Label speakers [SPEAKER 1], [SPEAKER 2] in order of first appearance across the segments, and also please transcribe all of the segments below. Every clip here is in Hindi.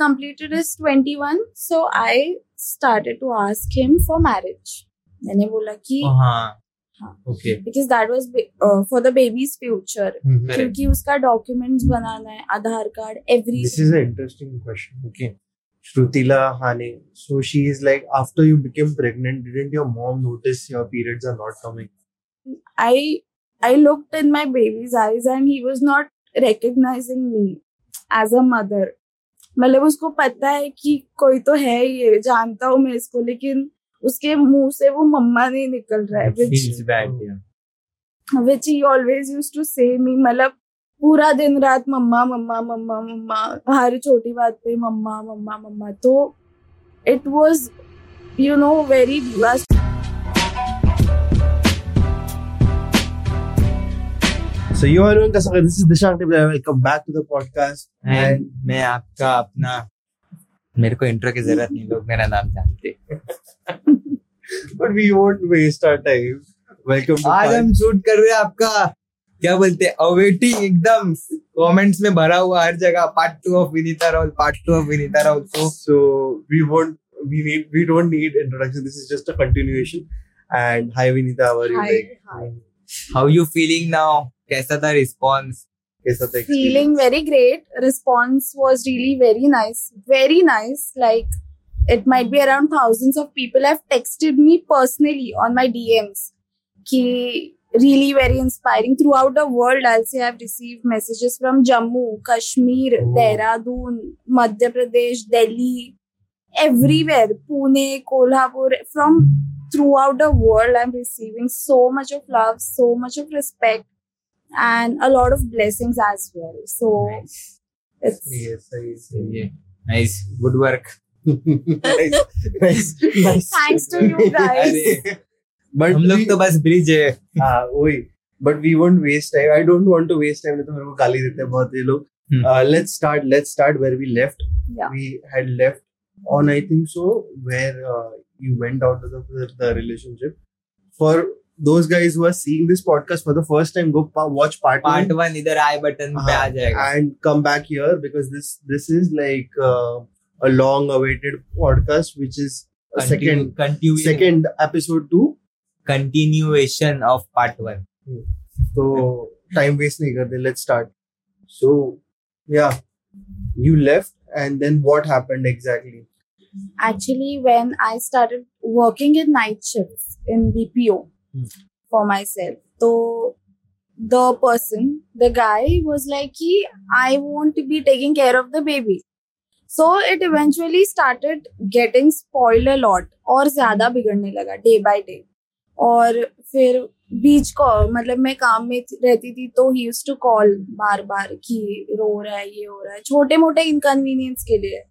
[SPEAKER 1] completed his 21 so I started to ask him for marriage मैंने बोला
[SPEAKER 2] कि because
[SPEAKER 1] that was for the baby's future क्योंकि उसका डॉक्यूमेंट्स बनाना है Aadhaar card every this is
[SPEAKER 2] interesting question okay Shrutila Hane. So she is like, after you became pregnant, didn't your mom notice your periods are not coming?
[SPEAKER 1] I I looked in my baby's eyes and he was not recognizing me as a mother. मतलब उसको पता है कि कोई तो है ये जानता हूँ मैं इसको लेकिन उसके मुंह से वो मम्मा नहीं निकल रहा है which which he always use to say me मतलब पूरा दिन रात मम्मा मम्मा मम्मा मम्मा हर छोटी बात पे मम्मा मम्मा मम्मा तो it was you know very best
[SPEAKER 2] So you are doing Kasaka. This is Dishant. Welcome back to the podcast. And मैं आपका अपना मेरे को इंट्रो की जरूरत नहीं लोग मेरा नाम जानते But we won't waste our time. Welcome. To आज हम शूट कर रहे हैं आपका क्या बोलते हैं अवेटिंग एकदम कमेंट्स में भरा हुआ हर जगह part two of Vinita Rahul part two of Vinita Rahul so so we won't we need we don't need introduction this is just a continuation and hi vinita how are you hi, hi. how you feeling now कैसा था रिस्पॉन्स कैसा था feeling
[SPEAKER 1] very great response was really very nice very nice like it might be around thousands of people have texted me personally on my DMs. Ki really very inspiring. Throughout the world, I'll say I've received messages from Jammu, Kashmir, oh. Dehradun, Madhya Pradesh, Delhi, everywhere, Pune, Kolhapur, from throughout the world, I'm receiving so much of love, so much of respect and a lot of blessings as well. So nice. it's yes,
[SPEAKER 2] yes, yes. nice. Good work. nice,
[SPEAKER 1] nice, nice. Thanks to you guys. But
[SPEAKER 2] हम लोग
[SPEAKER 1] तो बस
[SPEAKER 2] ब्रिज
[SPEAKER 1] है
[SPEAKER 2] हाँ वही but we won't waste time I don't want to waste time तो मेरे को गाली देते हैं बहुत ये लोग let's start let's start where we left we had left on I think so where you went out of the relationship for those guys who are seeing this podcast for the first time go pa- watch part, part one. one either i button uh-huh. and come back here because this this is like uh, a long awaited podcast which is a Continu- second continu- second episode two, continuation of part one so time waste nahi let's start so yeah you left and then what happened exactly
[SPEAKER 1] actually when i started working in night shifts in bpo for my self तो the person the guy was like की I want be taking care of the baby so it eventually started getting spoil lot और ज्यादा hmm. बिगड़ने लगा डे बाई डे और फिर बीच को मतलब मैं काम में रहती थी तो ही यूज टू कॉल बार बार कि रो रहा है ये हो रहा है छोटे मोटे इनकन्वीनियंस के लिए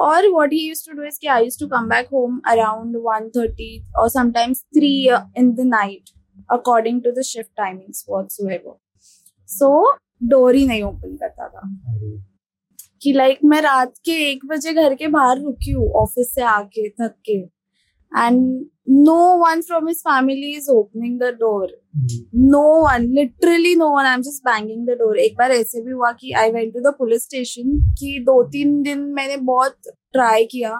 [SPEAKER 1] और what he use to do is के I use to come back home around one thirty और sometimes three in the night according to the shift timings what's so door ही नहीं ओपन करता था कि लाइक like, मैं रात के एक बजे घर के बाहर रुकी हूँ ऑफिस से आके थक के and no one from his family is opening the door no one literally no one I am just banging the door एक बार ऐसे भी हुआ कि I went to the police station कि दो तीन दिन मैंने बहुत ट्राई किया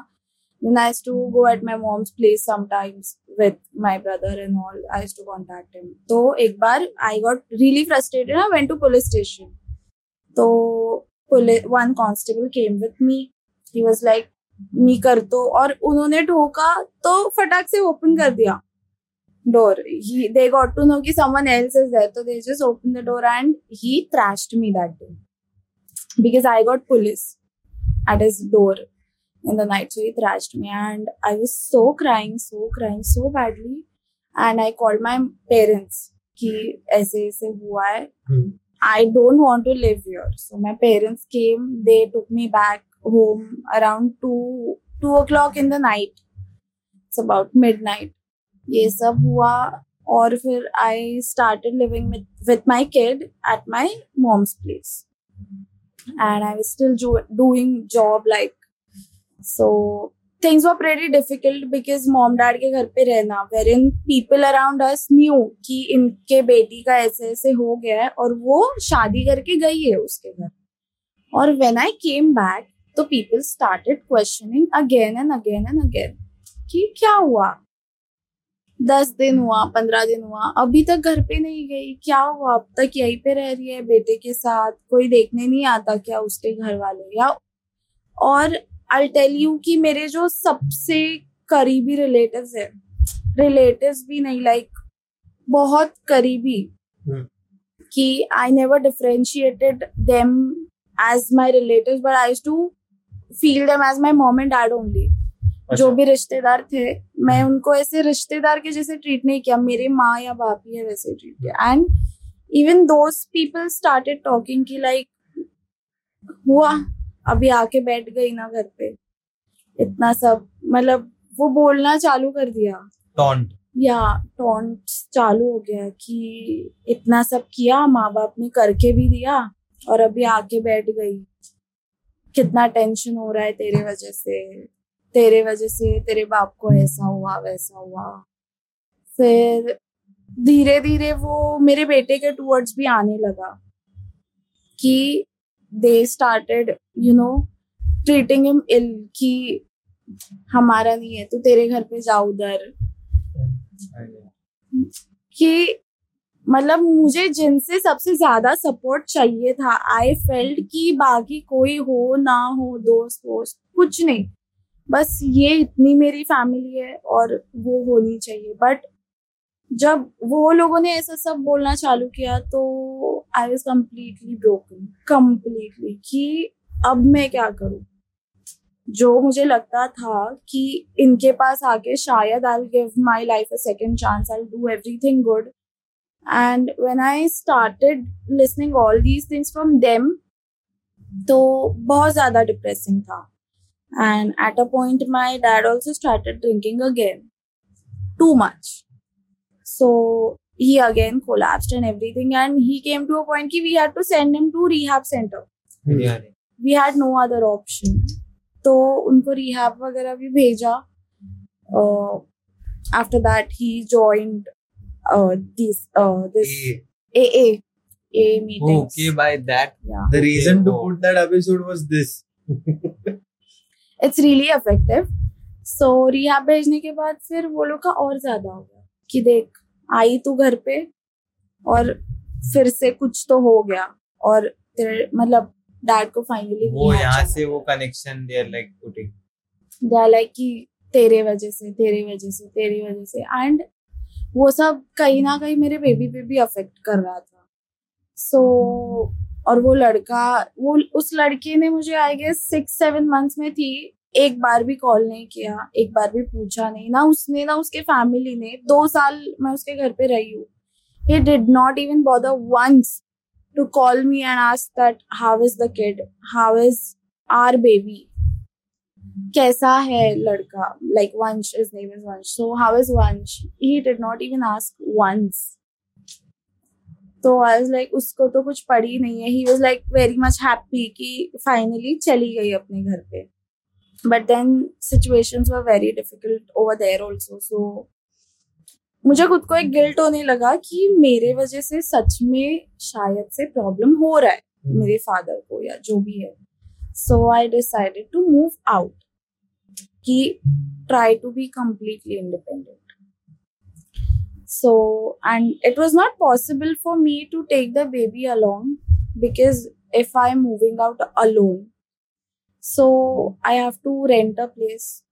[SPEAKER 1] then I used to go at my mom's place sometimes with my brother and all. I used to contact him. तो एक बार I got really frustrated. I went to police station. तो one constable came with me he was like मी कर दो और उन्होंने ठोका तो फटाक से ओपन कर दिया door. He they got to know that someone else is there, so they just opened the door and he thrashed me that day because I got police at his door in the night. So he thrashed me, and I was so crying, so crying, so badly, and I called my parents. कि ऐसे I हुआ I hmm. I don't want to live here. So my parents came, they took me back home around two two o'clock in the night. It's about midnight. ये सब हुआ और फिर I started living with my kid at my mom's place and I still doing job like so things were very difficult because mom dad के घर पे रहना where in people around us knew कि इनके बेटी का ऐसे ऐसे हो गया है और वो शादी करके गई है उसके घर और वेन आई केम बैक तो people started questioning again and again and again कि क्या हुआ दस दिन हुआ पंद्रह दिन हुआ अभी तक घर पे नहीं गई क्या हुआ अब तक यहीं पे रह रही है बेटे के साथ कोई देखने नहीं आता क्या उसके घर वाले या और आई टेल यू कि मेरे जो सबसे करीबी रिलेटिव है रिलेटिव भी नहीं लाइक like, बहुत करीबी हम्म। कि I never differentiated them as my relative but I too feel them as my moment and dad only अच्छा। जो भी रिश्तेदार थे मैं हम्म। उनको ऐसे रिश्तेदार के जैसे ट्रीट नहीं किया मेरे माँ या ही है वैसे ट्रीट किया and even those people started talking की लाइक हुआ अभी आके बैठ गई ना घर पे हम्म। इतना सब मतलब वो बोलना चालू कर दिया
[SPEAKER 2] टॉन्ट
[SPEAKER 1] या टॉन्ट चालू हो गया कि इतना सब किया माँ बाप ने करके भी दिया और अभी आके बैठ गई कितना टेंशन हो रहा है तेरे वजह से तेरे वजह से तेरे बाप को ऐसा हुआ वैसा हुआ फिर धीरे धीरे वो मेरे बेटे के टूवर्ड्स भी आने लगा कि they started you know treating him ill कि हमारा नहीं है तो तेरे घर पे जाओ उधर कि मतलब मुझे जिनसे सबसे ज्यादा सपोर्ट चाहिए था आई फेल्ट कि बाकी कोई हो ना हो दोस्त वोस्त कुछ नहीं बस ये इतनी मेरी फैमिली है और वो होनी चाहिए बट जब वो लोगों ने ऐसा सब बोलना चालू किया तो I was completely broken completely कि अब मैं क्या करूँ जो मुझे लगता था कि इनके पास आके शायद I give my life a second chance I do everything good and when I started listening all these things from them तो बहुत ज़्यादा डिप्रेसिंग था And at a point, my dad also started drinking again. Too much. So he again collapsed and everything. And he came to a point that we had to send him to rehab center. Yeah. We had no other option. So तो उनको रिहैब वगैरह भी भेजा after that
[SPEAKER 2] he joined this this this AA AA meetings. Okay, by that. Yeah. The reason to oh. put that episode was this.
[SPEAKER 1] It's really effective so rehab भेजने के बाद फिर वो लोग का और ज़्यादा हो गया कि देख आई तू घर पे और फिर से कुछ तो हो गया और मतलब डैड को फाइनली वो यहाँ से वो connection they are like putting they are like कि तेरे वजह से तेरे वजह से तेरे वजह से एंड वो सब कहीं ना कहीं मेरे बेबी पे भी अफेक्ट कर रहा था सो so, और वो लड़का वो उस लड़के ने मुझे I guess six seven months में थी एक बार भी कॉल नहीं किया एक बार भी पूछा नहीं ना उसने ना उसके फैमिली ने दो साल मैं उसके घर पे रही हूँ he did not even bother once to call me and ask that how is the kid how is our baby कैसा है लड़का like Vansh is name is Vansh so how is Vansh he did not even ask once तो आई वाज लाइक उसको तो कुछ पड़ी नहीं है he was like very much happy कि फाइनली चली गई अपने घर पे but then situations were very difficult over there also so मुझे खुद को एक गिल्ट होने लगा कि मेरे वजह से सच में शायद से प्रॉब्लम हो रहा है hmm. मेरे फादर को या जो भी है so I decided to move out कि try to be completely independent So, and it was not possible for me to take the baby along because if I'm moving out alone, so I have to rent a place.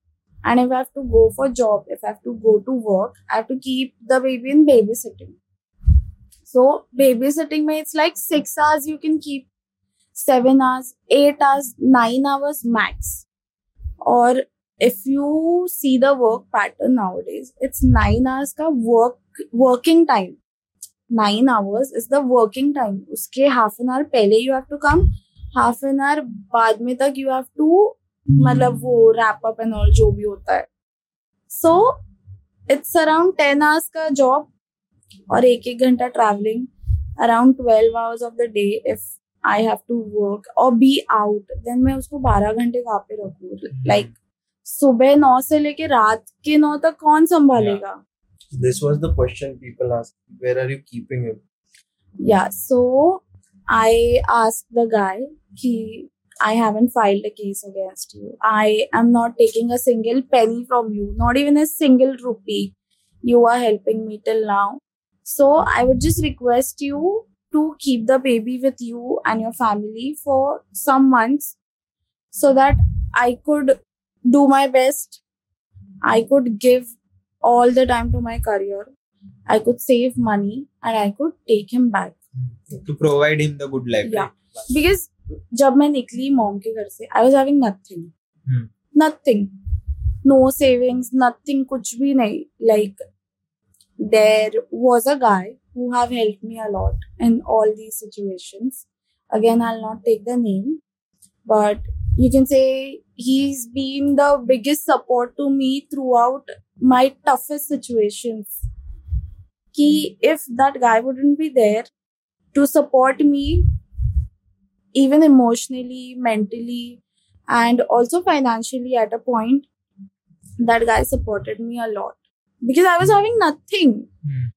[SPEAKER 1] And if I have to go for job, if I have to go to work, I have to keep the baby in babysitting. So babysitting may it's like six hours you can keep, seven hours, eight hours, nine hours max. Or if you see the work pattern nowadays, it's nine hours ka work working time nine hours is the working time उसके हाफ एन आवर पहले you have to come half an hour बाद में तक यू हैव टू मतलब वो रैप अप एंड ऑल जो भी होता है so it's around ten hours का जॉब और एक एक घंटा travelling around twelve hours of the day if I have to work और बी आउट देन मैं उसको बारह घंटे कहाँ पे रखू लाइक सुबह नौ से लेके रात के नौ तक कौन संभालेगा yeah.
[SPEAKER 2] this was the question people asked where are you keeping him
[SPEAKER 1] yeah so i asked the guy he i haven't filed a case against you i am not taking a single penny from you not even a single rupee you are helping me till now so i would just request you to keep the baby with you and your family for some months so that i could do my best i could give all the time to my career. I could save money and I could take him
[SPEAKER 2] back. To provide him
[SPEAKER 1] the good life. Yeah. Because जब I निकली मॉम के घर से I was having nothing nothing no savings nothing कुछ भी नहीं like there was who have helped me a lot in all these situations. Again, I'll not take the name, but you can say he's been the biggest support to me throughout my toughest situations. Ki if that guy wouldn't be there to support me, even emotionally, mentally, and also financially at a point, that guy supported me a lot because I was having nothing. Hmm.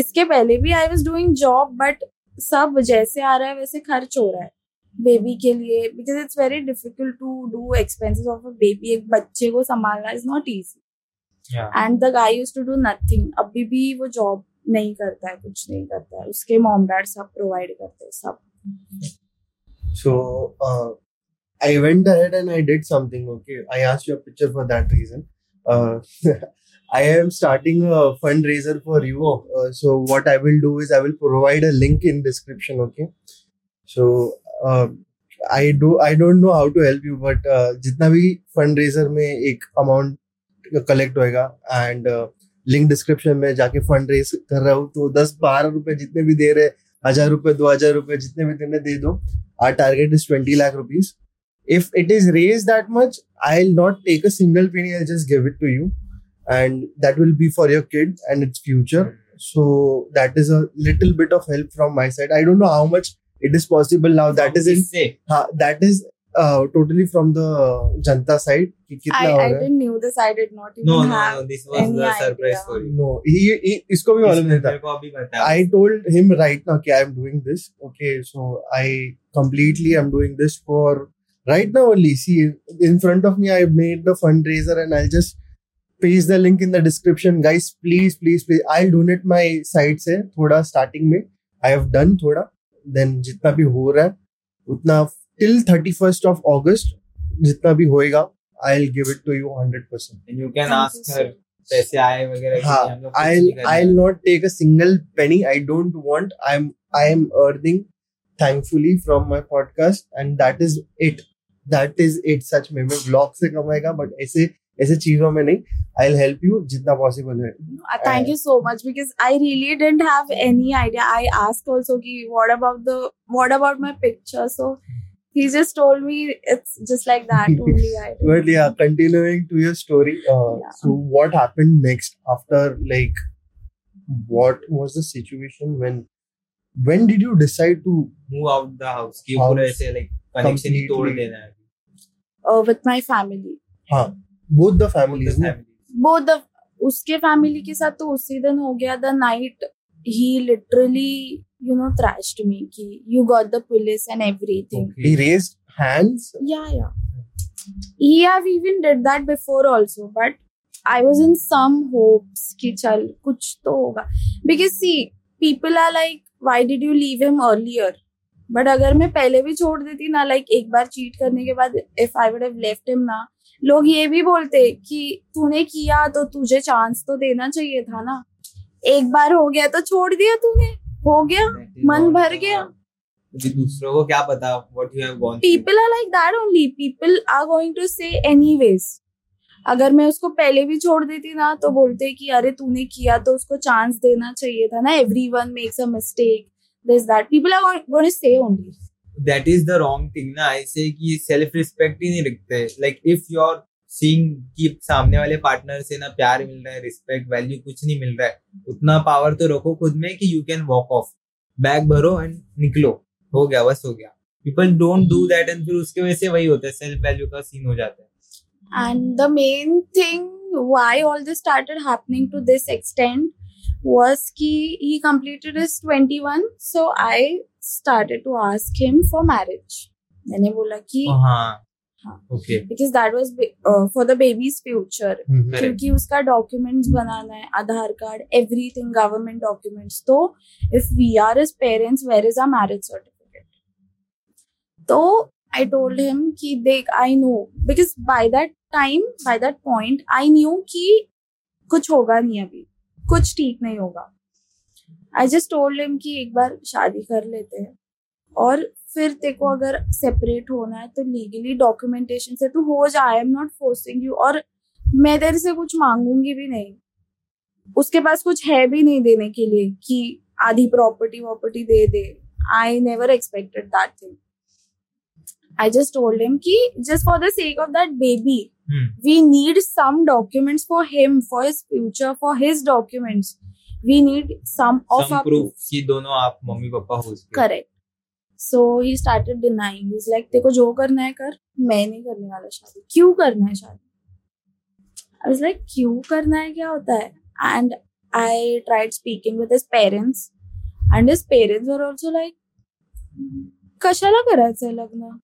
[SPEAKER 1] इसके पहले भी I was doing job but सब जैसे आ रहा है वैसे खर्च हो रहा है बेबी के लिए because it's very difficult to do expenses of a baby एक बच्चे को संभालना is not easy and the guy use to do nothing अभी भी वो जॉब नहीं करता है कुछ नहीं करता है उसके मॉम डैड सब प्रोवाइड करते हैं सब so I went ahead and I did something okay I asked your picture for that reason
[SPEAKER 2] I am starting fundraiser for you so what I will do is I will provide a link in description okay so I do I don't know how to help you but जितना भी फंड रेजर में एक अमाउंट कलेक्ट होएगा एंड लिंक डिस्क्रिप्शन में जाके फंड रेज कर रहा हूँ तो दस बारह रुपए जितने भी दे रहे हजार रुपए दो हजार रुपए जितने भी देने दे दो our target is twenty lakh rupees if it is raise that much I will not take a single penny I just give it to you and that will be for your kid and its future so that is a little bit of help from my side I don't know how much it is possible now that is in ha, that is totally from the जनता side I told him right now this for right now only see in front of me I made the fundraiser and I just page the link in the description guys please please please I will donate my side से थोड़ा स्टार्टिंग में आई हैव डन थोड़ा देन जितना भी हो रहा है उतना till thirty first of August जितना भी होएगा I will give it to you hundred percent you can ask her पैसे आए वगैरह हाँ I I not take a single penny I don't want I am I am earning thankfully from my podcast and that is it that is it सच में मैं ब्लॉग से कमाएगा बट ऐसे ऐसे चीजों में नहीं आई विल हेल्प यू जितना पॉसिबल है
[SPEAKER 1] thank you so much because I really didn't have any idea I ask also कि what about the what about my picture so he just told me it's just like that only. I
[SPEAKER 2] but yeah, continuing to your story. Uh, yeah. So what happened next after like what was the situation when when did you decide to move out the house? की पूरा ऐसे like connection ही तोड़ देना है.
[SPEAKER 1] Uh, with my family. हाँ,
[SPEAKER 2] both the families.
[SPEAKER 1] Both the, families. Both the उसके फैमिली के साथ तो उसी दिन हो गया द नाइट ही literally you know thrashed me ki you got the police and everything okay. he raised hands yeah yeah he have even did that before also but i was in some hopes ki chal kuch to hoga because see people are like why did you leave him earlier but अगर मैं पहले भी छोड़ देती ना लाइक एक बार चीट करने के बाद if I would have left him ना लोग ये भी बोलते कि तूने किया तो तुझे चांस तो देना चाहिए था ना एक बार हो गया तो छोड़ दिया तूने हो गया मन भर गया दूसरों को क्या पता what you have gone people are like that
[SPEAKER 2] only people are going to say
[SPEAKER 1] anyways अगर मैं उसको पहले भी छोड़ देती ना तो बोलते कि अरे तूने किया तो उसको चांस देना चाहिए था ना everyone makes a mistake this that people are going to say only that
[SPEAKER 2] is the wrong thing ना ऐसे कि सेल्फ रिस्पेक्ट ही नहीं रखते लाइक इफ योर सीइंग कि सामने वाले पार्टनर से ना प्यार मिल रहा है रिस्पेक्ट वैल्यू कुछ नहीं मिल रहा है उतना पावर तो रखो खुद में कि you can walk off bag भरो एंड निकलो हो गया बस हो गया people don't do that and फिर उसके वजह से वही होता है सेल्फ वैल्यू का सीन हो जाता
[SPEAKER 1] है and the main thing why all this started happening to this extend was कि he completed his 21 so I started to ask him for marriage मैंने बोला कि
[SPEAKER 2] हाँ
[SPEAKER 1] because that was for the baby's future क्योंकि उसका डॉक्यूमेंट्स बनाना है Aadhaar card everything government documents तो if we are is parents where is our marriage certificate तो आई टोल्ड हिम कि देख I know because by that time by that point I knew कि कुछ होगा नहीं अभी कुछ ठीक नहीं होगा आई जस्ट टोल्ड हिम कि एक बार शादी कर लेते हैं और फिर तेरे को अगर सेपरेट होना है तो लीगली डॉक्यूमेंटेशन से तो हो जाए I am not forcing you और मैं तेरे से कुछ मांगूंगी भी नहीं उसके पास कुछ है भी नहीं देने के लिए कि आधी प्रॉपर्टी वॉपर्टी दे दे I never expected that thing I just told him कि just for the sake of that baby we need some documents for him for his future for his documents we need some of proof दोनों
[SPEAKER 2] आप मम्मी पापा हो
[SPEAKER 1] correct so he started denying is like तेरे को जो करना है कर मैं नहीं करने वाला शादी क्यों करना है शादी आई वाज लाइक क्यों करना है क्या होता है and I tried speaking with his parents and his parents were also like कशाला करायचंय लग्न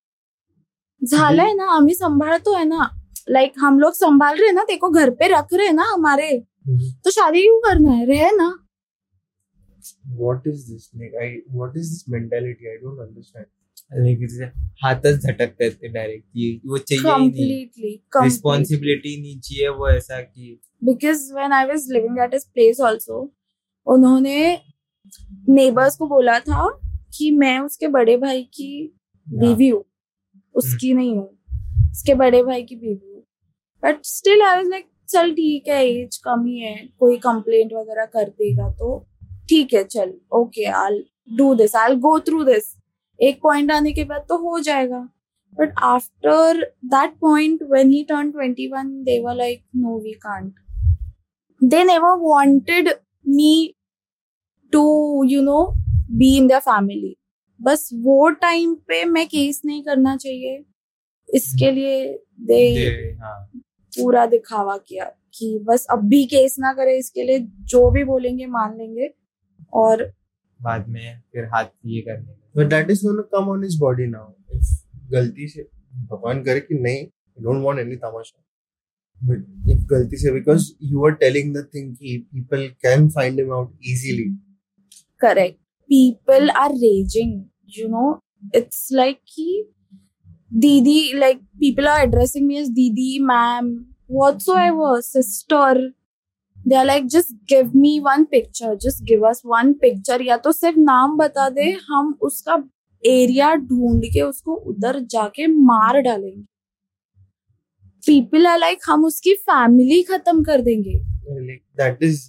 [SPEAKER 1] झालंय ना आम्ही संभाळतो है ना लाइक like, हम लोग संभाल रहे ना देखो घर पे रख रहे ना हमारे हम्म। तो शादी क्यों करना है रहे ना
[SPEAKER 2] what is this like i what is this mentality i don't understand हाथच झटकते हैं डायरेक्ट कि वो चाहिए completely, ही नहीं रिस्पॉन्सिबिलिटी
[SPEAKER 1] नहीं चाहिए वो ऐसा कि because when I was living at his place also उन्होंने नेबर्स को बोला था कि मैं उसके बड़े भाई की हाँ। बीवी हूँ उसकी हम्म। नहीं हूँ उसके बड़े भाई की बीवी हूँ but still I was like चल ठीक है एज कम ही है कोई कंप्लेंट वगैरह कर देगा तो ठीक है चल okay I do this I go through this एक पॉइंट आने के बाद तो हो जाएगा but after that point when he turn twenty one they were like no we can't they never wanted me to you know be in the family बस वो टाइम पे मैं केस नहीं करना चाहिए इसके हम्म। लिए दे हाँ। पूरा दिखावा किया कि बस अब भी केस ना करे इसके लिए जो भी बोलेंगे मान लेंगे और
[SPEAKER 2] बाद में फिर हाथ ये करने but that is not come on his body now if गलती से भगवान करे कि नहीं आई डोंट वांट एनी तमाशा बट इफ गलती से because you are telling the thing कि people can
[SPEAKER 1] find him out easily correct people are raising you know it's like कि दीदी like people are addressing me as दीदी ma'am whatsoever sister they are like just give me one picture just give us one picture या तो सिर्फ नाम बता दे हम उसका एरिया ढूंढ के उसको उधर जाके मार डालेंगे पीपल आर लाइक हम उसकी फैमिली खत्म कर देंगे that is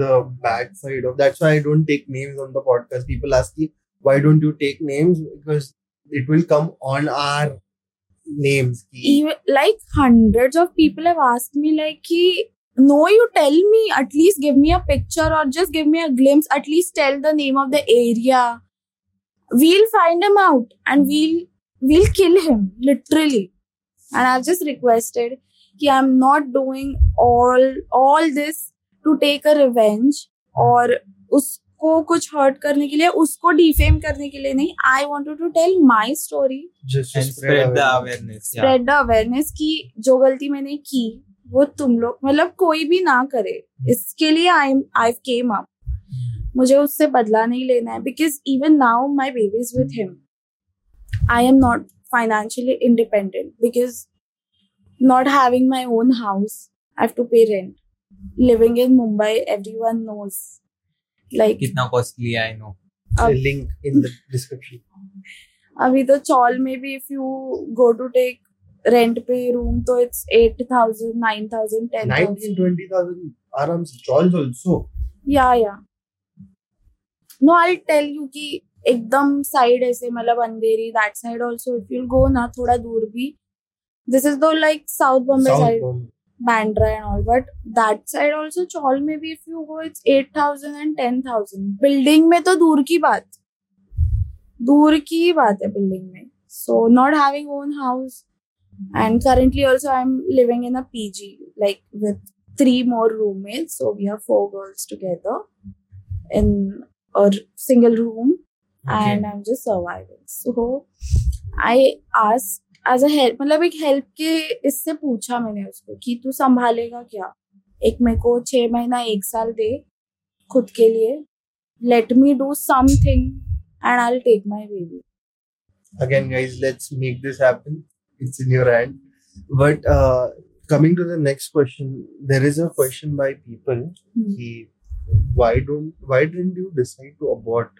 [SPEAKER 1] the back side of that's why I don't take names on the podcast people ask me why don't you take no you tell me at least give me a picture or just give me a glimpse at least tell the name of the area we'll find him out and we'll we'll kill him literally and i've just requested yeah, i'm not doing all all this to take a revenge और उसको कुछ हर्ट करने के लिए उसको डिफेम करने के लिए नहीं I wanted to tell my story
[SPEAKER 2] spread the awareness spread the
[SPEAKER 1] awareness कि जो गलती मैंने की वो तुम लोग मतलब कोई भी ना करे इसके लिए आई आई केम अप मुझे उससे बदला नहीं लेना है because even now my baby's with him I am not financially independent because not having my own house I have to pay rent living in
[SPEAKER 2] Mumbai
[SPEAKER 1] everyone knows like कितना
[SPEAKER 2] costly I know link in the
[SPEAKER 1] description अभी तो चौल में भी if you go to take rent पे रूम तो it's eight thousand nine thousand ten thousand twenty thousand या या नो आई टेल यू कि एकदम साइड ऐसे मतलब Andheri that side also if you go ना थोड़ा दूर भी this is though like south Bombay side Bandra and all but that side also chawl में भी if you go it's eight thousand and ten thousand building में तो दूर की बात दूर की बात है बिल्डिंग में so not having own house And currently, also, I'm living in a PG, like with three more roommates. So we have four girls together in a single room, okay. and I'm just surviving. So I asked as a help मतलब एक help के इससे पूछा मैंने उसको कि तू संभालेगा क्या एक मेरे को छः महीना एक साल दे खुद के लिए let
[SPEAKER 2] me do something and I take my baby Again, guys, let's make this happen. it's in your hand. But uh, coming to the next question, there is a question by people: mm he, why don't why didn't you decide to abort?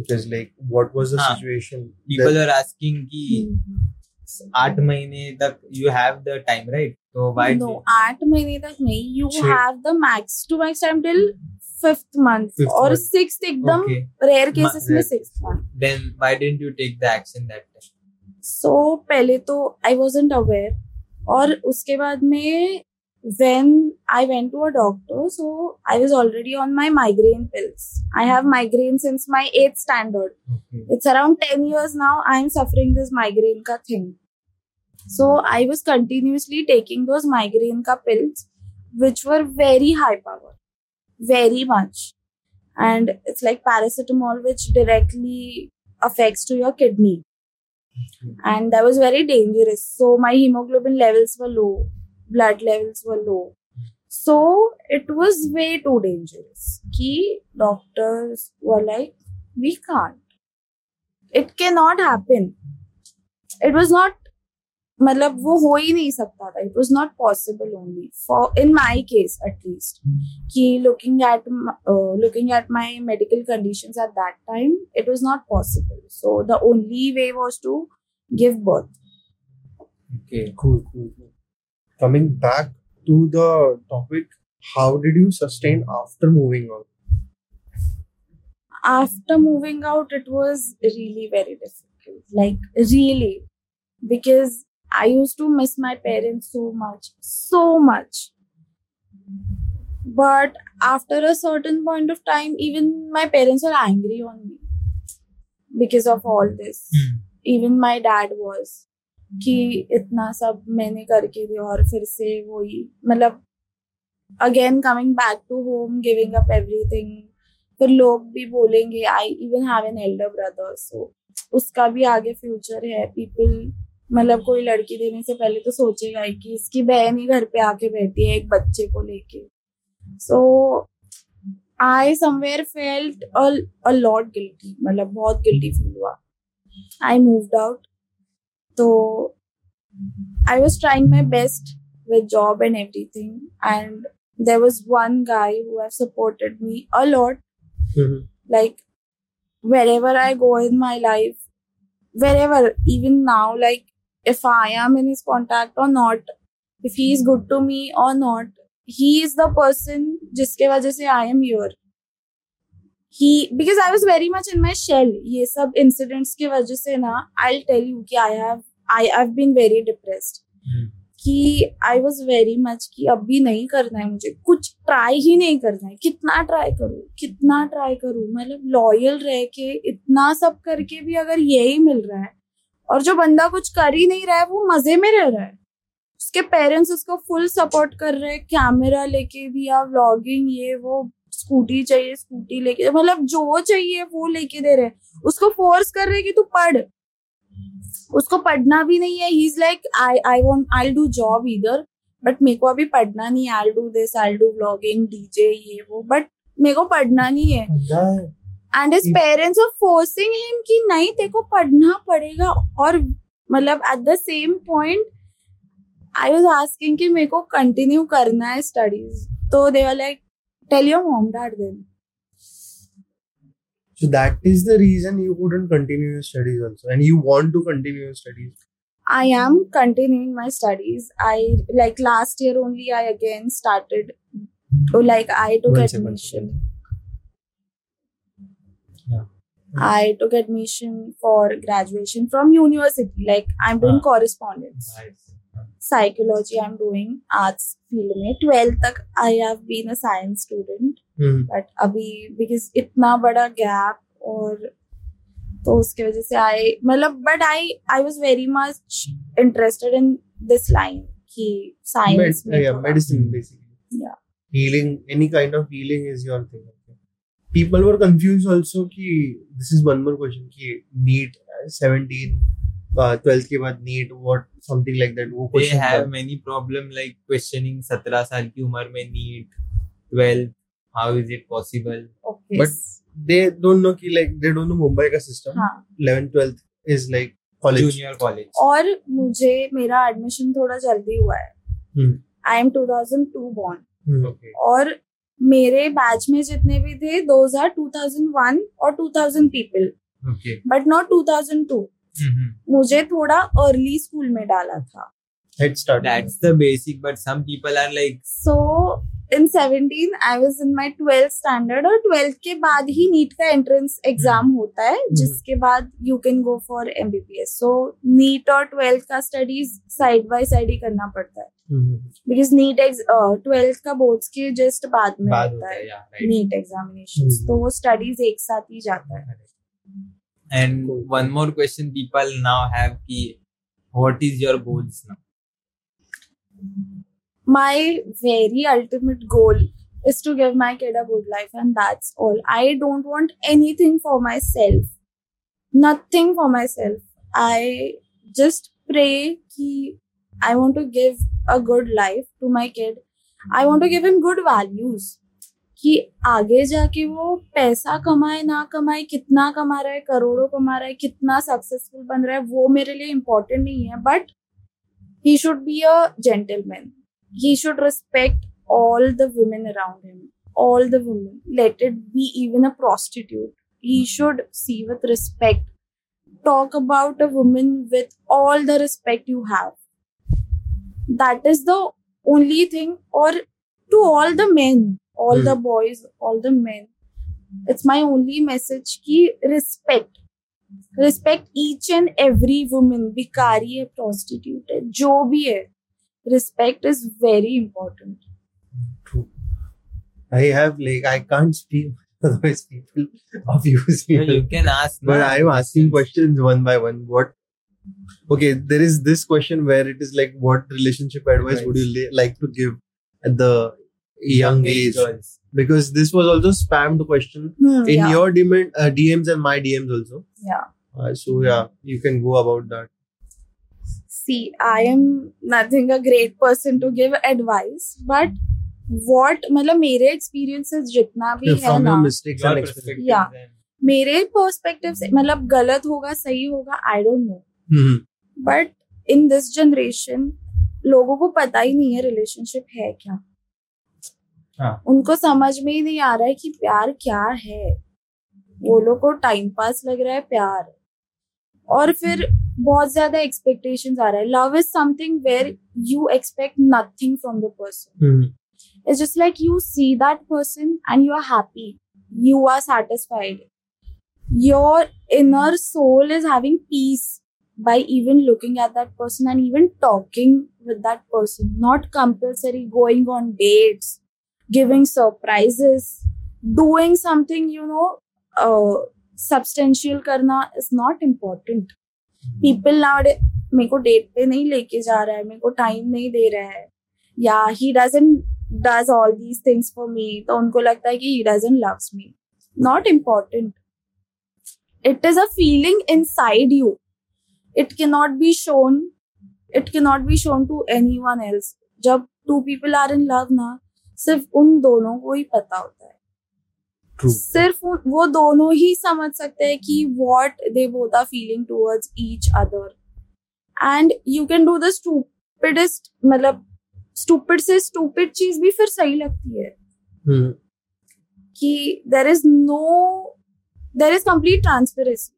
[SPEAKER 2] Because like, what was the ah, situation? People are asking ki, mm-hmm. eight you have the time, right?
[SPEAKER 1] So why? No, eight months nahi. You have the max two max time till. Fifth month or month. sixth, ekdam okay. rare cases miss. rare.
[SPEAKER 2] Then why didn't you take the action that time?
[SPEAKER 1] So so, पहले तो आई वॉज अवेयर और उसके बाद में when I went to a doctor so I was already on my migraine pills I have migraine since my eighth standard it's around ten years now I am suffering this migraine का thing so I was continuously taking those migraine का pills which were very high power very much and it's like paracetamol which directly affects to your kidney and that was very dangerous so my hemoglobin levels were low blood levels were low so it was way too dangerous key doctors were like we can't it cannot happen it was not मतलब वो हो ही नहीं सकता था it was not possible only for in my case at least कि looking at looking at my medical condition at that time it was not possible so the only way was to give
[SPEAKER 2] birth. Okay, cool, cool, cool. Coming back to the topic, how did you sustain after moving out?
[SPEAKER 1] After moving out, it was really very difficult. Like, really. Because I used to miss my parents so much, so much. But after a certain point of time, even my parents are angry on me because of all this. Mm. Even my dad was कि इतना सब मैंने करके दिया और फिर से वही मतलब again coming back to home giving up everything फिर लोग भी बोलेंगे I even have an elder brother so उसका भी आगे फ्यूचर है पीपल मतलब कोई लड़की देने से पहले तो सोचेगा कि इसकी बहन ही घर पे आके बैठी है एक बच्चे को लेके so I somewhere felt lot guilty मतलब बहुत गिल्टी फील हुआ आई मूव्ड आउट तो I was trying my best with job and everything and there was one guy supported me a like wherever I go in my life wherever even now like if I am in his contact or not, if he is good to me or not. He is the person जिसके वजह से I am here. He because I was very much in my shell. ये सब incidents की वजह से ना I'll tell you कि I have I have been very depressed. Hmm. कि आई वॉज वेरी मच कि अभी नहीं करना है मुझे कुछ ट्राई ही नहीं करना है कितना ट्राई करूँ कितना ट्राई करूँ मतलब लॉयल रह के इतना सब करके भी अगर यही मिल रहा है और जो बंदा कुछ कर ही नहीं रहा है वो मजे में रह रहा है उसके पेरेंट्स उसको फुल सपोर्ट कर रहे हैं कैमरा लेके भी व्लॉगिंग ये वो स्कूटी चाहिए स्कूटी लेके मतलब जो चाहिए वो लेके दे रहे उसको फोर्स कर रहे कि तू पढ़ उसको पढ़ना भी नहीं है he is like I I want I do job इधर बट मेरे को अभी पढ़ना नहीं I do this I do vlogging DJ ये वो बट मेरे को पढ़ना नहीं है and his parents are forcing him कि नहीं देखो पढ़ना पड़ेगा और मतलब at the same point I was asking कि मेरे को कंटिन्यू करना है स्टडीज तो they were like tell your mom dad then
[SPEAKER 2] So that is the reason you couldn't continue your studies also, and you want to continue your studies.
[SPEAKER 1] I am continuing my studies. I like last year only. I again started, like I took admission. I took admission for graduation from university. Like I'm doing correspondence. Psychology I'm doing arts field में twelfth तक I have been a science student. Mm-hmm. But अभी because इतना बड़ा gap और तो उसके वजह से I मतलब but I I was very much interested
[SPEAKER 2] in
[SPEAKER 1] this line
[SPEAKER 2] कि साइंस में yeah, medicine basically yeah healing any kind of healing is your thing people were confused also कि this is one more question कि NEET 17 ट्वेल्थ uh, के बाद NEET what something like that वो question they many problem like questioning 17 साल की उम्र में NEET
[SPEAKER 1] 12 how is it possible
[SPEAKER 2] but they don't know कि like they don't know Mumbai का system 11 12th is like college junior college और मुझे मेरा
[SPEAKER 1] एडमिशन थोड़ा जल्दी हुआ है आई एम 2002 बॉर्न और मेरे बैच में जितने भी थे दो हजार टू थाउजेंड वन और two thousand people but not two thousand two मुझे थोड़ा अर्ली स्कूल में डाला
[SPEAKER 2] था basic but समीपल are like
[SPEAKER 1] so in seventeen I was in my twelfth standard और ट्वेल्थ के बाद ही नीट का एंट्रेंस एग्जाम hmm. होता है hmm. जिसके बाद you can go for M B B S so NEET और ट्वेल्थ का स्टडीज साइड बाय साइड ही करना पड़ता है बिकॉज नीट ट्वेल्थ का बोर्ड के जस्ट बाद में होता है नीट एग्जामिनेशन hmm. तो वो स्टडीज एक साथ ही जाता है
[SPEAKER 2] and one more question people now have कि what is your goals now
[SPEAKER 1] my very ultimate goal is to give my kid a good life and that's all i don't want anything for myself nothing for myself i just pray ki i want to give a good life to my kid i want to give him good values कि आगे जाके वो पैसा कमाए ना कमाए कितना कमा रहा है करोड़ों कमा रहा है कितना सक्सेसफुल बन रहा है वो मेरे लिए इम्पोर्टेंट नहीं है but he should be a gentleman he should respect all the women around him, all the women. Let it be even a prostitute. He should see with respect. Talk about a woman with all the respect you have. That is the only thing, or to all the men, all mm. the hmm. boys, all the men. It's my only message ki respect. Respect each and every woman, भिकारी है prostitute है जो respect is very important.
[SPEAKER 2] True. I have like I can't speak otherwise people obviously. No, you can ask, but I'm asking questions one by one. What? Okay, there is this question where it is like, what relationship advice right. would you like to give at the young, young age? Girls. Because this was also spammed question hmm, in yeah. your DM, uh, DMs and my DMs also. Yeah.
[SPEAKER 1] Uh, so
[SPEAKER 2] yeah, you can go about that.
[SPEAKER 1] See, I am nothing a great person to give advice, but what मतलब मेरे experiences जितना भी है ना या मेरे पर्सपेक्टिव से मतलब गलत होगा सही होगा I don't know but in this generation लोगों को पता ही नहीं है रिलेशनशिप है क्या हाँ. उनको समझ में ही नहीं आ रहा है कि प्यार क्या है वो लोग को टाइम पास लग रहा है प्यार और फिर बहुत ज्यादा एक्सपेक्टेशन आ रहा है love is something where you expect nothing from the person it's just like you see that person and you are happy you are satisfied your inner soul is having peace by even looking at that person and even talking with that person not compulsory going on dates giving surprises doing something you know substantial करना is not important people hmm. Now मेरे को डेट पे नहीं लेके जा रहा है मेरे को टाइम नहीं दे रहा है या he does all these things for me तो उनको लगता है कि he doesn't loves me not important it is a feeling inside you it can not be shown it can not be shown to anyone else जब two people are in love ना सिर्फ उन दोनों को ही पता होता है सिर्फ वो दोनों ही समझ सकते हैं कि what they both are feeling towards each other and you can do the stupidest मतलब स्टूपिड से स्टूपिड चीज भी फिर सही लगती है हम्म। कि there is no there is complete transparency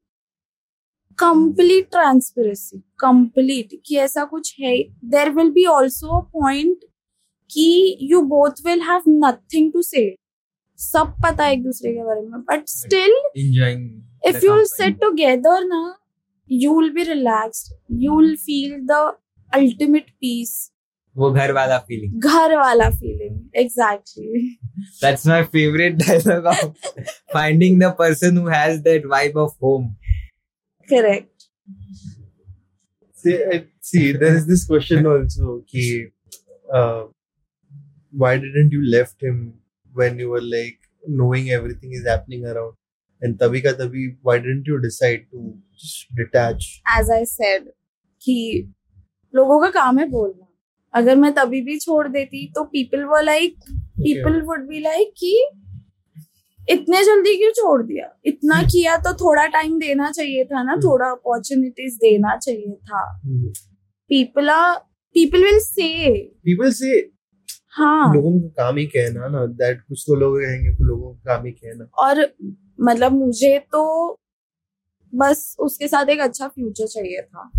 [SPEAKER 1] complete transparency complete कि ऐसा कुछ है there will be also point कि you both will have nothing to say सब पता है एक दूसरे के बारे में but still if you sit together ना you will be relax you will feel the ultimate peace वो
[SPEAKER 3] घर वाला फीलिंग
[SPEAKER 1] घर वाला feeling exactly that's my
[SPEAKER 3] favourite dialogue of finding the person who has that vibe of home
[SPEAKER 2] correct see see there is this question also कि why didn't you left him when you were like knowing everything is happening around and tabhi ka tabhi, why didn't you decide to just detach
[SPEAKER 1] as I said कि लोगों का काम है बोलना अगर मैं तभी भी छोड़ देती तो people were like people would be like कि इतने जल्दी क्यों छोड़ दिया इतना hmm. किया तो थोड़ा टाइम देना चाहिए था ना hmm. थोड़ा अपॉर्चुनिटीज देना चाहिए था people are people will say
[SPEAKER 2] people say हाँ लोगों का काम ही कहना ना दैट कुछ तो लोग कहेंगे कुछ लोगों का काम ही कहना
[SPEAKER 1] और मतलब मुझे तो बस उसके साथ एक अच्छा फ्यूचर चाहिए था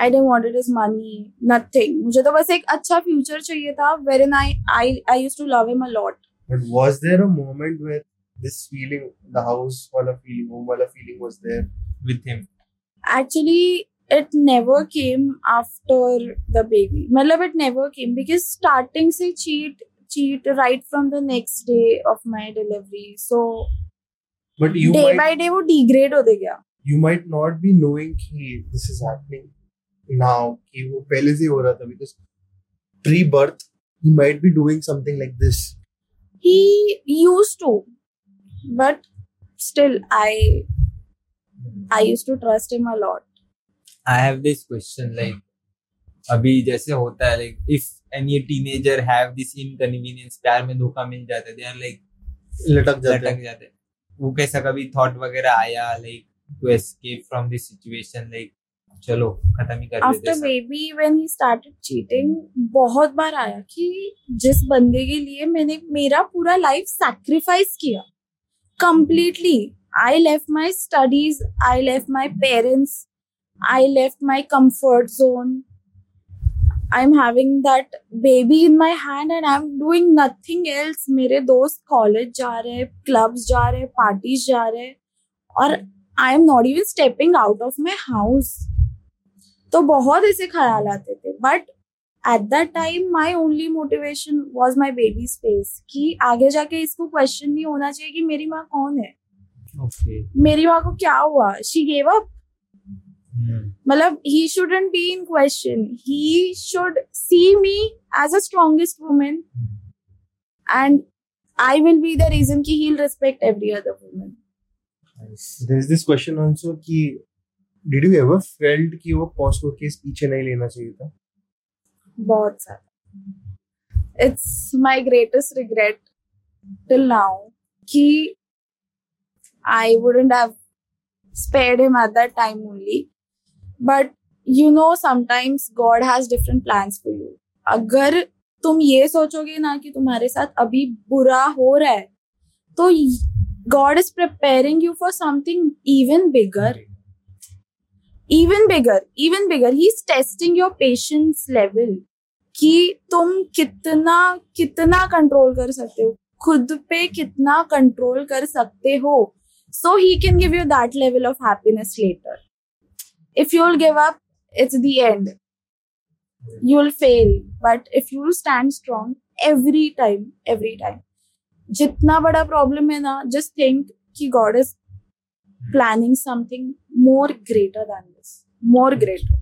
[SPEAKER 1] I didn't wanted is money nothing मुझे तो बस एक अच्छा फ्यूचर चाहिए था where in I I I use to love him a lot
[SPEAKER 2] but was there a moment where this feeling the house वाला फीलिंग होम वाला feeling was there with him
[SPEAKER 1] actually it never came after the baby मतलब it never came because starting से cheat cheat right from the next day of my delivery so but you day by day वो डिग्रेड होते गया
[SPEAKER 2] you might not be knowing कि दिस इज हैपनिंग नाउ कि वो पहले से हो रहा था because pre birth he might be doing
[SPEAKER 1] something like this he used to but still I I used to trust him a lot
[SPEAKER 3] I have this question like अभी जैसे होता है like if any teenager have this inconvenience प्यार में धोखा मिल जाता है दे आर लाइक लटक जाते लटक जाते वो कैसा कभी थॉट वगैरह आया like to escape from this situation like चलो खत्म
[SPEAKER 1] ही कर देते after baby when he started cheating बहुत बार आया कि जिस बंदे के लिए मैंने मेरा पूरा लाइफ सैक्रिफाइस किया completely I left my studies I left my parents my comfort zone I am having that baby in my hand and I am doing nothing else मेरे दोस्त कॉलेज जा रहे हैं क्लब्स जा रहे हैं पार्टीज जा रहे हैं और I am not even stepping out of my house तो बहुत ऐसे ख्याल आते थे but at that time my only motivation was my baby space कि आगे जाके इसको क्वेश्चन नहीं होना चाहिए कि मेरी माँ कौन है okay. मेरी माँ को क्या हुआ शी गेव अप मतलब he shouldn't be in question he should see me as a strongest women and I will be the reason की he respect every other women
[SPEAKER 2] there is this question also कि डिड यू एवर फेल्ट कि वो
[SPEAKER 1] पॉस्को केस पीछे नहीं लेना चाहिए था बहुत सारा it's my greatest regret till spared him at that time only but you know sometimes God has different plans for you अगर तुम ये सोचोगे ना कि तुम्हारे साथ अभी बुरा हो रहा है तो God is preparing you for something even bigger even bigger even bigger he is testing your patience level कि तुम कितना कितना कंट्रोल कर सकते हो खुद पे कितना कंट्रोल कर सकते हो so he can give you that level of happiness later if you'll give up, it's the end. You'll fail. But if you'll stand strong every time, every time. jitna bada problem hai na, just think कि God is planning something more greater than this, more greater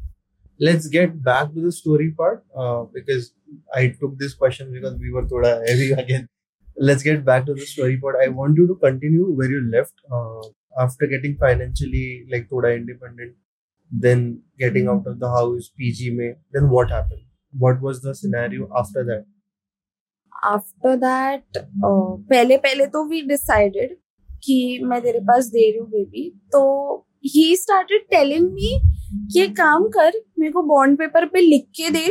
[SPEAKER 2] let's get back to the story part uh, because I took this question because we were thoda heavy again. Let's get back to the story part. I want you to continue where you left uh, after getting financially like thoda independent. then getting hmm. out of the house, PG में, then what happened? What was the scenario
[SPEAKER 1] after that? After that, uh, पहले पहले तो we decided कि मैं तेरे पास दे रही हूँ बेबी तो ही स्टार्टेड टेलिंग मी ये काम कर मेरे को बॉन्ड पेपर पे लिख के दे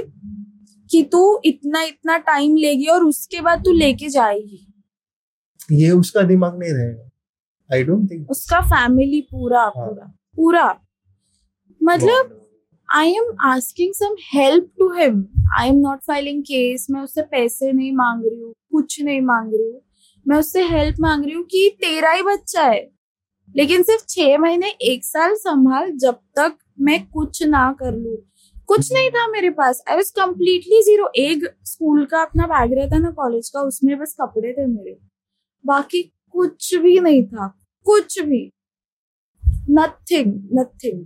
[SPEAKER 1] कि तू इतना इतना टाइम लेगी और उसके बाद तू लेके जाएगी
[SPEAKER 2] ये उसका दिमाग नहीं रहेगा आई डोंट थिंक
[SPEAKER 1] उसका फैमिली पूरा हाँ. पूरा पूरा मतलब I am asking some help to him I am not filing case मैं उससे पैसे नहीं मांग रही हूँ कुछ नहीं मांग रही हूँ मैं उससे हेल्प मांग रही हूँ कि तेरा ही बच्चा है लेकिन सिर्फ छह महीने एक साल संभाल जब तक मैं कुछ ना कर लू कुछ नहीं था मेरे पास आई वॉज कम्प्लीटली जीरो एक स्कूल का अपना बैग रहता ना कॉलेज का उसमें बस कपड़े थे मेरे बाकी कुछ भी नहीं था कुछ भी नथिंग नथिंग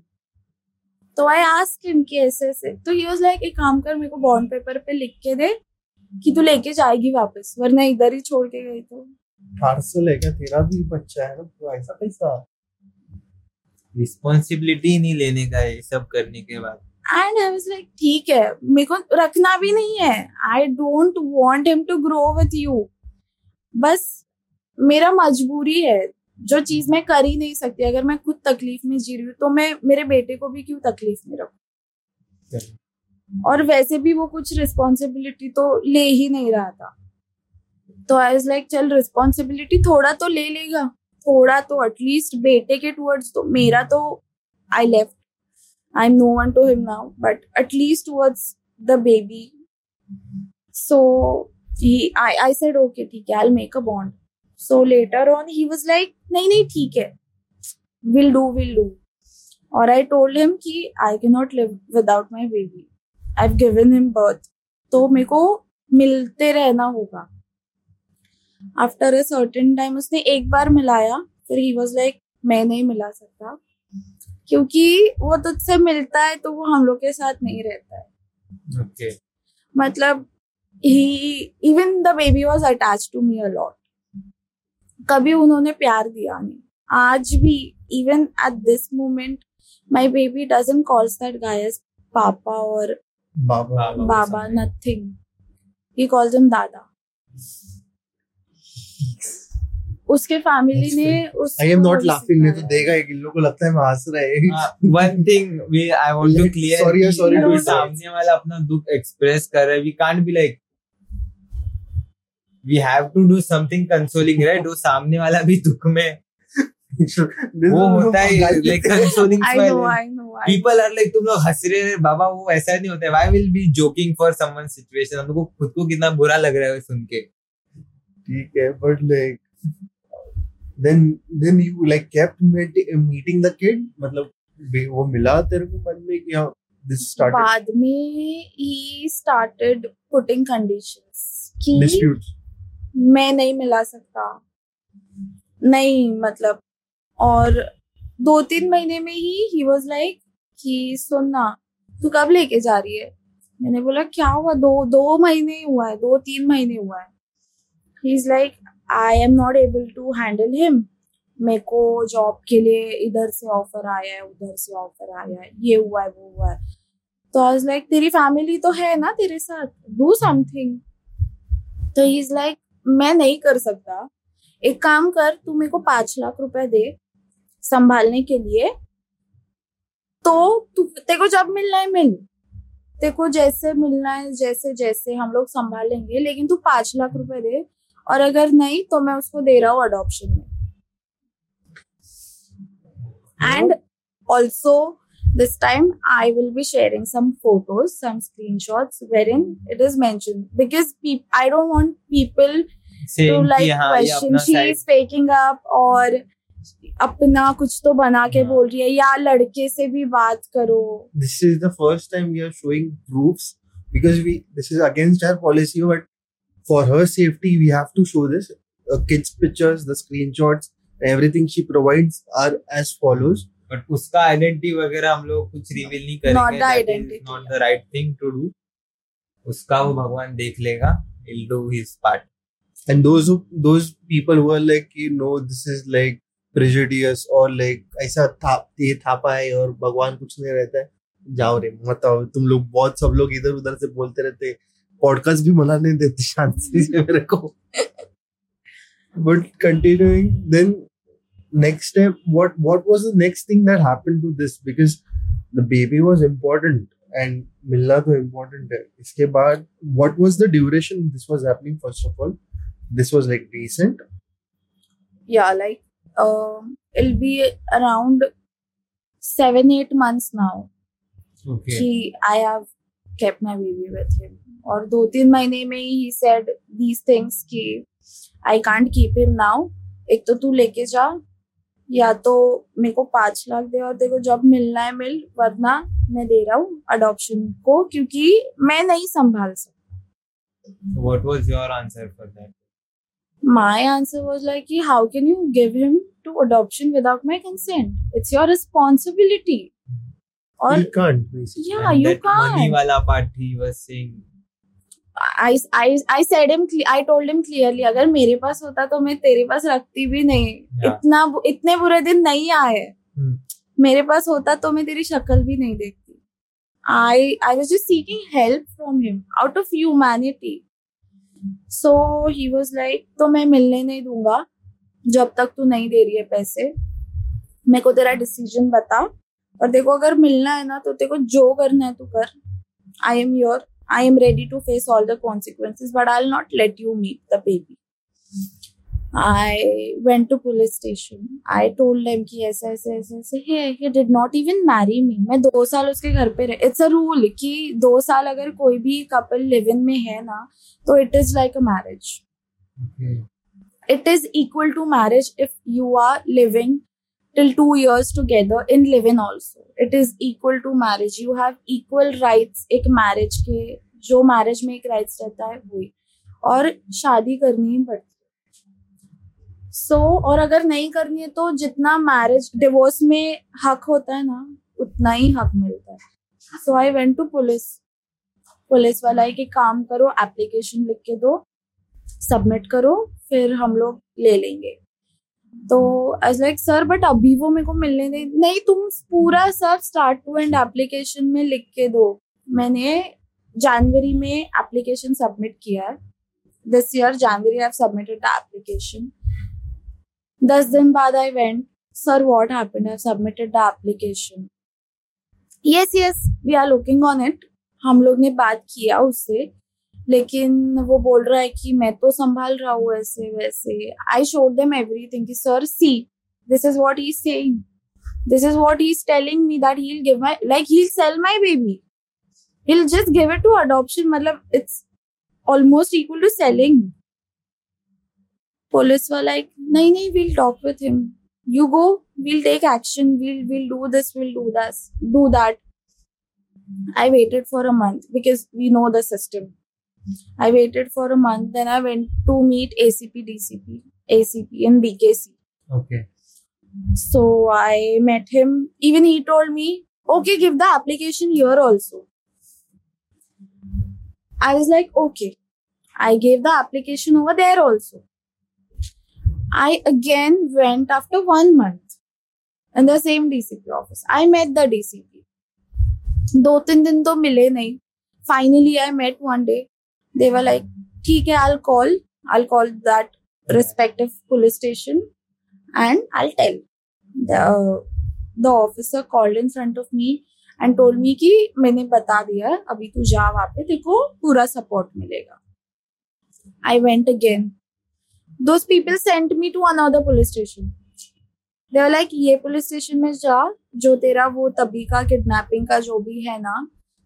[SPEAKER 1] तो आई आस्क हिम कि ऐसे ऐसे तो ही वॉज लाइक एक काम कर मेरे को बॉन्ड पेपर पे लिख के दे कि तू लेके जाएगी वापस वरना इधर ही छोड़ के गई तो घर
[SPEAKER 2] से लेके तेरा भी बच्चा है ना ऐसा कैसा
[SPEAKER 3] रिस्पॉन्सिबिलिटी नहीं लेने का है सब करने के
[SPEAKER 1] बाद एंड आई वाज लाइक ठीक है मेरे को रखना भी नहीं है I don't want him to grow with you बस मेरा मजबूरी है जो चीज मैं कर ही नहीं सकती अगर मैं खुद तकलीफ में जी रही हूँ तो मैं मेरे बेटे को भी क्यों तकलीफ में रखू और वैसे भी वो कुछ रिस्पॉन्सिबिलिटी तो ले ही नहीं रहा था तो आई इज लाइक चल रिस्पॉन्सिबिलिटी थोड़ा तो ले लेगा थोड़ा तो एटलीस्ट बेटे के टूवर्ड्स तो मेरा तो I left I am no one to him now but at least towards the baby so I I said okay ठीक है I make a bond so later on he was like नहीं नहीं ठीक है विल डू विल डू और आई टोल्ड हिम कि I can not live without my baby I have given him birth तो मेरे को मिलते रहना होगा आफ्टर अ सर्टन टाइम उसने एक बार मिलाया फिर ही वॉज लाइक मैं नहीं मिला सकता क्योंकि वो तुझसे मिलता है तो वो हम लोग के साथ नहीं रहता है okay. मतलब he even the baby was attach to me a lot कभी उन्होंने प्यार दिया नहीं आज भी even at this moment my baby doesn't calls that guy पापा और बाबा नथिंग ही कॉल्स हिम दादा उसके फैमिली ने उस आई
[SPEAKER 2] एम नॉट लाफिंग नहीं तो देगा एक लोगों को लगता है मैं हंस रहे one
[SPEAKER 3] thing we I want to clear sorry sorry to सामने वाला अपना दुख एक्सप्रेस कर रहा है we can't be like we have to do something consoling right वो सामने वाला भी दुख में वो होता है like consoling people are like तुम लोग हंस रहे हो बाबा वो ऐसा नहीं होता है why will be joking for someone situation हम लोग खुद को कितना बुरा लग रहा है सुन के
[SPEAKER 2] ठीक है but like then then you like kept meeting the kid मतलब वो मिला तेरे को मन में कि
[SPEAKER 1] दिस हाँ, स्टार्टेड बाद में ही स्टार्टेड पुटिंग कंडीशंस कि डिस्प्यूट्स मैं नहीं मिला सकता नहीं मतलब और दो तीन महीने में ही ही वॉज लाइक कि सुनना तू कब लेके जा रही है मैंने बोला क्या हुआ दो दो महीने हुआ है दो तीन महीने हुआ है he is like I am not able to handle him मेरे को जॉब के लिए इधर से ऑफर आया है उधर से ऑफर आया है ये हुआ है वो हुआ है तो इज लाइक तेरी फैमिली तो है ना तेरे साथ डू समथिंग तो ही इज लाइक मैं नहीं कर सकता एक काम कर तू मेरे को पांच लाख रुपए दे संभालने के लिए तो तू तेरे को जब मिलना है मिल तेरे को जैसे मिलना है जैसे जैसे हम लोग संभालेंगे लेकिन तू पांच लाख रुपए दे और अगर नहीं तो मैं उसको दे रहा हूँ अडोप्शन में and also This time I will be sharing some photos, some screenshots wherein it is mentioned because I don't want people to like question she is taking up or अपना कुछ तो बना के बोल रही है या लड़के से भी बात करो
[SPEAKER 2] this is the first time we are showing proofs because we this is against our policy but for her safety we have to show this uh, kids pictures the screenshots everything she provides are as follows
[SPEAKER 3] but उसका आइडेंटिटी वगैरह हम लोग कुछ रिवील नहीं करेंगे not the right thing to do उसका वो भगवान देख लेगा will do his part
[SPEAKER 2] and those who those people who are like you know this is like prejudice or like ऐसा था ये थापा है और भगवान कुछ नहीं रहता है जाओ रे मत आओ तुम लोग बहुत सब लोग इधर उधर से बोलते रहते पॉडकास्ट भी मना नहीं देते शांति से मेरे को but continuing then next step what what was the next thing that happened to this because the baby was important and milna मिलना important iske baad what was the duration this was happening first of all this was like recent
[SPEAKER 1] yeah like um uh, it'll be around 7 8 months now okay he i have kept my baby with him और दो तीन महीने में ही सेड दीज थिंग्स कि I can't keep him now एक तो तू लेके जा या तो मेरे को पाँच लाख दे और देखो जॉब मिलना है मिल वरना मैं दे रहा हूँ अडॉप्शन को क्योंकि मैं नहीं संभाल सकता what was your answer for that my answer was like how can you give him to adoption without my consent it's your responsibility or you can't basically. yeah and you that can't money wala part he was saying I I I I told him clearly अगर मेरे पास होता तो मैं तेरे पास रखती भी नहीं इतना इतने बुरे दिन नहीं आए hmm. मेरे पास होता तो मैं तेरी शक्ल भी नहीं देखती I I was just seeking help from him out of humanity so he was like तो मैं मिलने नहीं दूंगा जब तक तू नहीं दे रही है पैसे मेरे को तेरा डिसीजन बता और देखो अगर मिलना है ना तो तेरे को जो करना है तू कर I am your I am ready to face all the consequences but I not let you meet the baby I went to police station. I told them कि ऐसे ऐसे ऐसे ऐसे है he did not even marry me. मैं दो साल उसके घर पे रहे It's a rule कि दो साल अगर कोई भी couple लिव इन में है ना तो it is like a marriage. Okay. It is equal to marriage if you are living till two years together in living also. It is equal to marriage. You have equal rights एक marriage के जो marriage में एक rights रहता है वही और शादी करनी ही पड़ती है सो so, और अगर नहीं करनी है तो जितना मैरिज डिवोर्स में हक होता है ना उतना ही हक मिलता है so I went to police police वाला है कि काम करो एप्लीकेशन लिख के दो सबमिट करो फिर हम लोग ले लेंगे तो एज लाइक सर बट अभी वो मेरे को मिलने दे नहीं तुम पूरा sir start to end application में लिख के दो मैंने जनवरी में एप्लीकेशन सबमिट किया है this year January I submitted application दस दिन बाद I went sir what happened I submitted the application yes yes we are looking on it हम लोग ने बात किया उससे लेकिन वो बोल रहा है कि मैं तो संभाल रहा हूँ ऐसे वैसे आई शोड देम एवरीथिंग कि sir see this is what is saying this is what is telling me that he give my like he sell my baby he just give it to adoption मतलब it's almost equal to selling police वाला लाइक नहीं नहीं we'll talk with him you go we'll take action we'll we'll do this we'll do this do that I waited for a month because we know the system I waited for a month, then I went to meet ACP, DCP, ACP, and BKC. Okay. So I met him. Even he told me, okay, give the application here also. I was like, okay. I gave the application over there also. I again went after one month in the same DCP office. I met the DCP. दो तीन दिन तो मिले नहीं finally I met one they were like ठीक है I'll call I'll call that respective police station and I'll tell the officer called in front of me and told me कि मैंने बता दिया है अभी तू जा वहां पे देखो पूरा सपोर्ट मिलेगा I went again those people sent me to another police station there like ये पुलिस स्टेशन में जा जो तेरा वो तभी का किडनेपिंग का जो भी है ना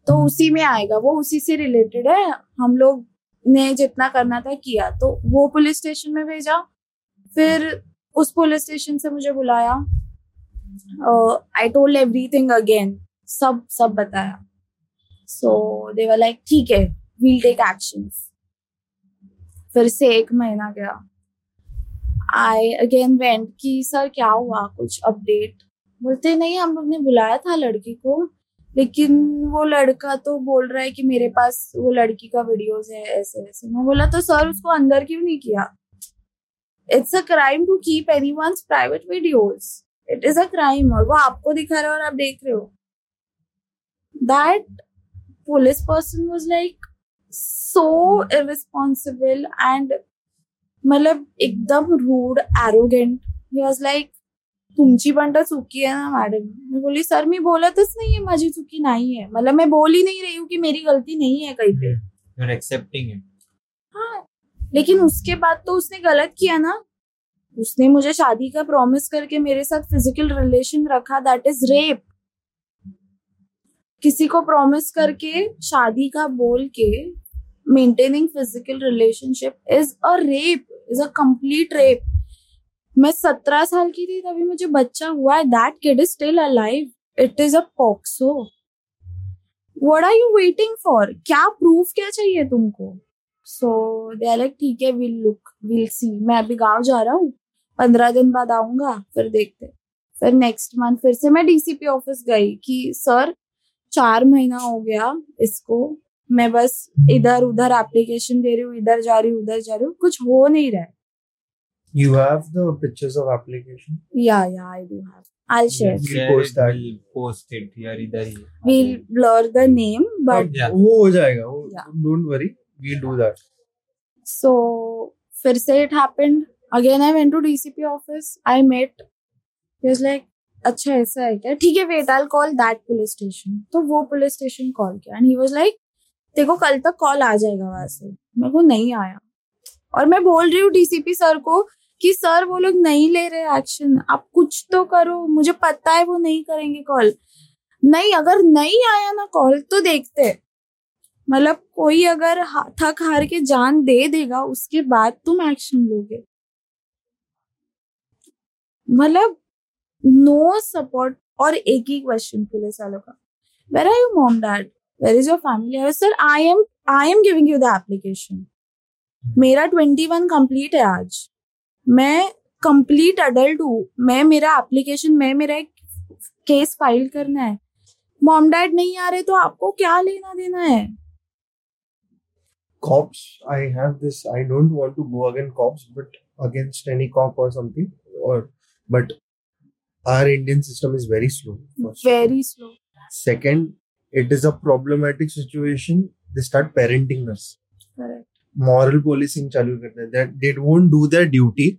[SPEAKER 1] तो उसी में आएगा वो उसी से रिलेटेड है हम लोग ने जितना करना था किया तो वो पुलिस स्टेशन में भेजा फिर उस पुलिस स्टेशन से मुझे बुलाया आई टोल्ड थिंग अगेन सब सब बताया सो दे वर लाइक ठीक है वील टेक एक्शन फिर से एक महीना गया आई अगेन वेंट कि सर क्या हुआ कुछ अपडेट बोलते नहीं हम लोग ने बुलाया था लड़की को लेकिन वो लड़का तो बोल रहा है कि मेरे पास वो लड़की का वीडियोस है ऐसे ऐसे मैं बोला तो सर उसको अंदर क्यों नहीं किया it's a crime to keep any private videos it is a crime और वो आपको दिखा रहे हो और आप देख रहे हो that police person was like so irresponsible and मतलब एकदम rude arrogant he was like तुमची पण तर चुकी आहे ना मॅडम मी बोली सर मी बोलतच है माझी चुकी नाही है मतलब मैं बोल ही नहीं रही हूँ की मेरी गलती नहीं है कहीं पे
[SPEAKER 4] एक्सेप्टिंग
[SPEAKER 1] हम्म. हाँ लेकिन उसके बाद तो उसने गलत किया ना उसने मुझे शादी का प्रॉमिस करके मेरे साथ फिजिकल रिलेशन रखा दैट इज रेप किसी को प्रॉमिस करके शादी का बोल के maintaining physical relationship is a rape is a complete rape मैं सत्रह साल की थी तभी मुझे बच्चा हुआ है that kid is still alive it is a POCSO what are you waiting for क्या प्रूफ क्या चाहिए तुमको सो दे लाइक ठीक है विल लुक विल सी मैं अभी गाँव जा रहा हूँ पंद्रह दिन बाद आऊंगा फिर देखते फिर नेक्स्ट मंथ फिर से मैं डीसीपी ऑफिस गई कि सर चार महीना हो गया इसको मैं बस इधर उधर एप्लीकेशन दे रही हूँ इधर जा रही हूँ उधर जा रही हूँ कुछ हो नहीं रहा है
[SPEAKER 4] You have the pictures of application?
[SPEAKER 1] Yeah, yeah, I do have. I'll share. Yes,
[SPEAKER 5] we'll post that.
[SPEAKER 4] We'll post
[SPEAKER 5] it here either here.
[SPEAKER 1] We'll blur the name, but
[SPEAKER 4] yeah. वो हो जाएगा. वो yeah. Don't worry. We'll do that.
[SPEAKER 1] So फिर से it happened. Again I went to DCP office. I met. He was like, अच्छा ऐसा है क्या ठीक है wait I call that police station तो वो पुलिस स्टेशन कॉल किया एंड ही वाज लाइक देखो कल तक कॉल आ जाएगा वहां से मेरे को नहीं आया और मैं बोल रही हूँ डीसीपी सर को कि सर वो लोग नहीं ले रहे एक्शन आप कुछ तो करो मुझे पता है वो नहीं करेंगे कॉल नहीं अगर नहीं आया ना कॉल तो देखते मतलब कोई अगर थक हार के जान दे देगा उसके बाद तुम एक्शन लोगे मतलब नो सपोर्ट और एक ही क्वेश्चन पुलिस वालों का where are you mom dad where is your family sir I am I am giving you the application मेरा ट्वेंटी वन कंप्लीट है आज मैं कंप्लीट अडल्ट हूँ मैं मेरा एप्लीकेशन मैं मेरा एक केस फाइल करना है मॉम डैड नहीं आ रहे तो आपको क्या लेना देना है
[SPEAKER 4] cops i have this i don't want to go against cops but against any cop or something or but our indian system is very slow
[SPEAKER 1] very one. slow
[SPEAKER 4] second it is a problematic situation they start parenting us
[SPEAKER 1] correct moral policing चालू करते हैं
[SPEAKER 4] that they won't do their duty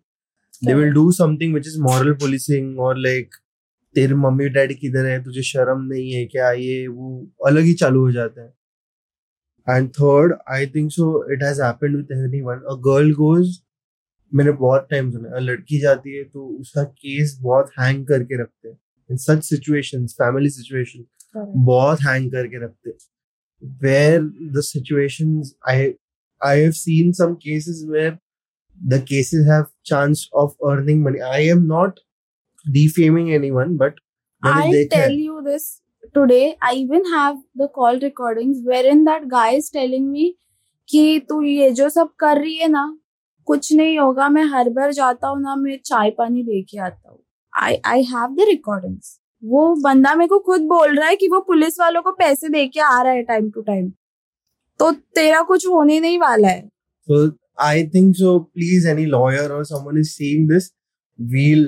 [SPEAKER 4] they will do something which is moral policing और लाइक तेरे मम्मी डैडी किधर है तुझे शर्म नहीं है क्या ये वो अलग ही चालू हो जाते हैं and third I think so it has happened with anyone a girl goes मैंने बहुत टाइम सुना लड़की जाती है तो उसका केस बहुत हैंग करके रखते हैं in such situations family situation बहुत हैंग करके रखते हैं where the situations I I have seen some cases where the cases have chance of earning money. I am not defaming anyone, but
[SPEAKER 1] I tell can. you this today. I even have the call recordings wherein that guy is telling me कि तू ये जो सब कर रही है ना कुछ नहीं होगा मैं हर बार जाता हूँ ना मैं चाय पानी लेके आता हूँ I I have the recordings वो बंदा मेरे को खुद बोल रहा है कि वो पुलिस वालों को पैसे दे के आ रहा है टाइम टू टाइम तो तेरा कुछ होने नहीं वाला है
[SPEAKER 4] so i think so please any lawyer or someone is seeing this we'll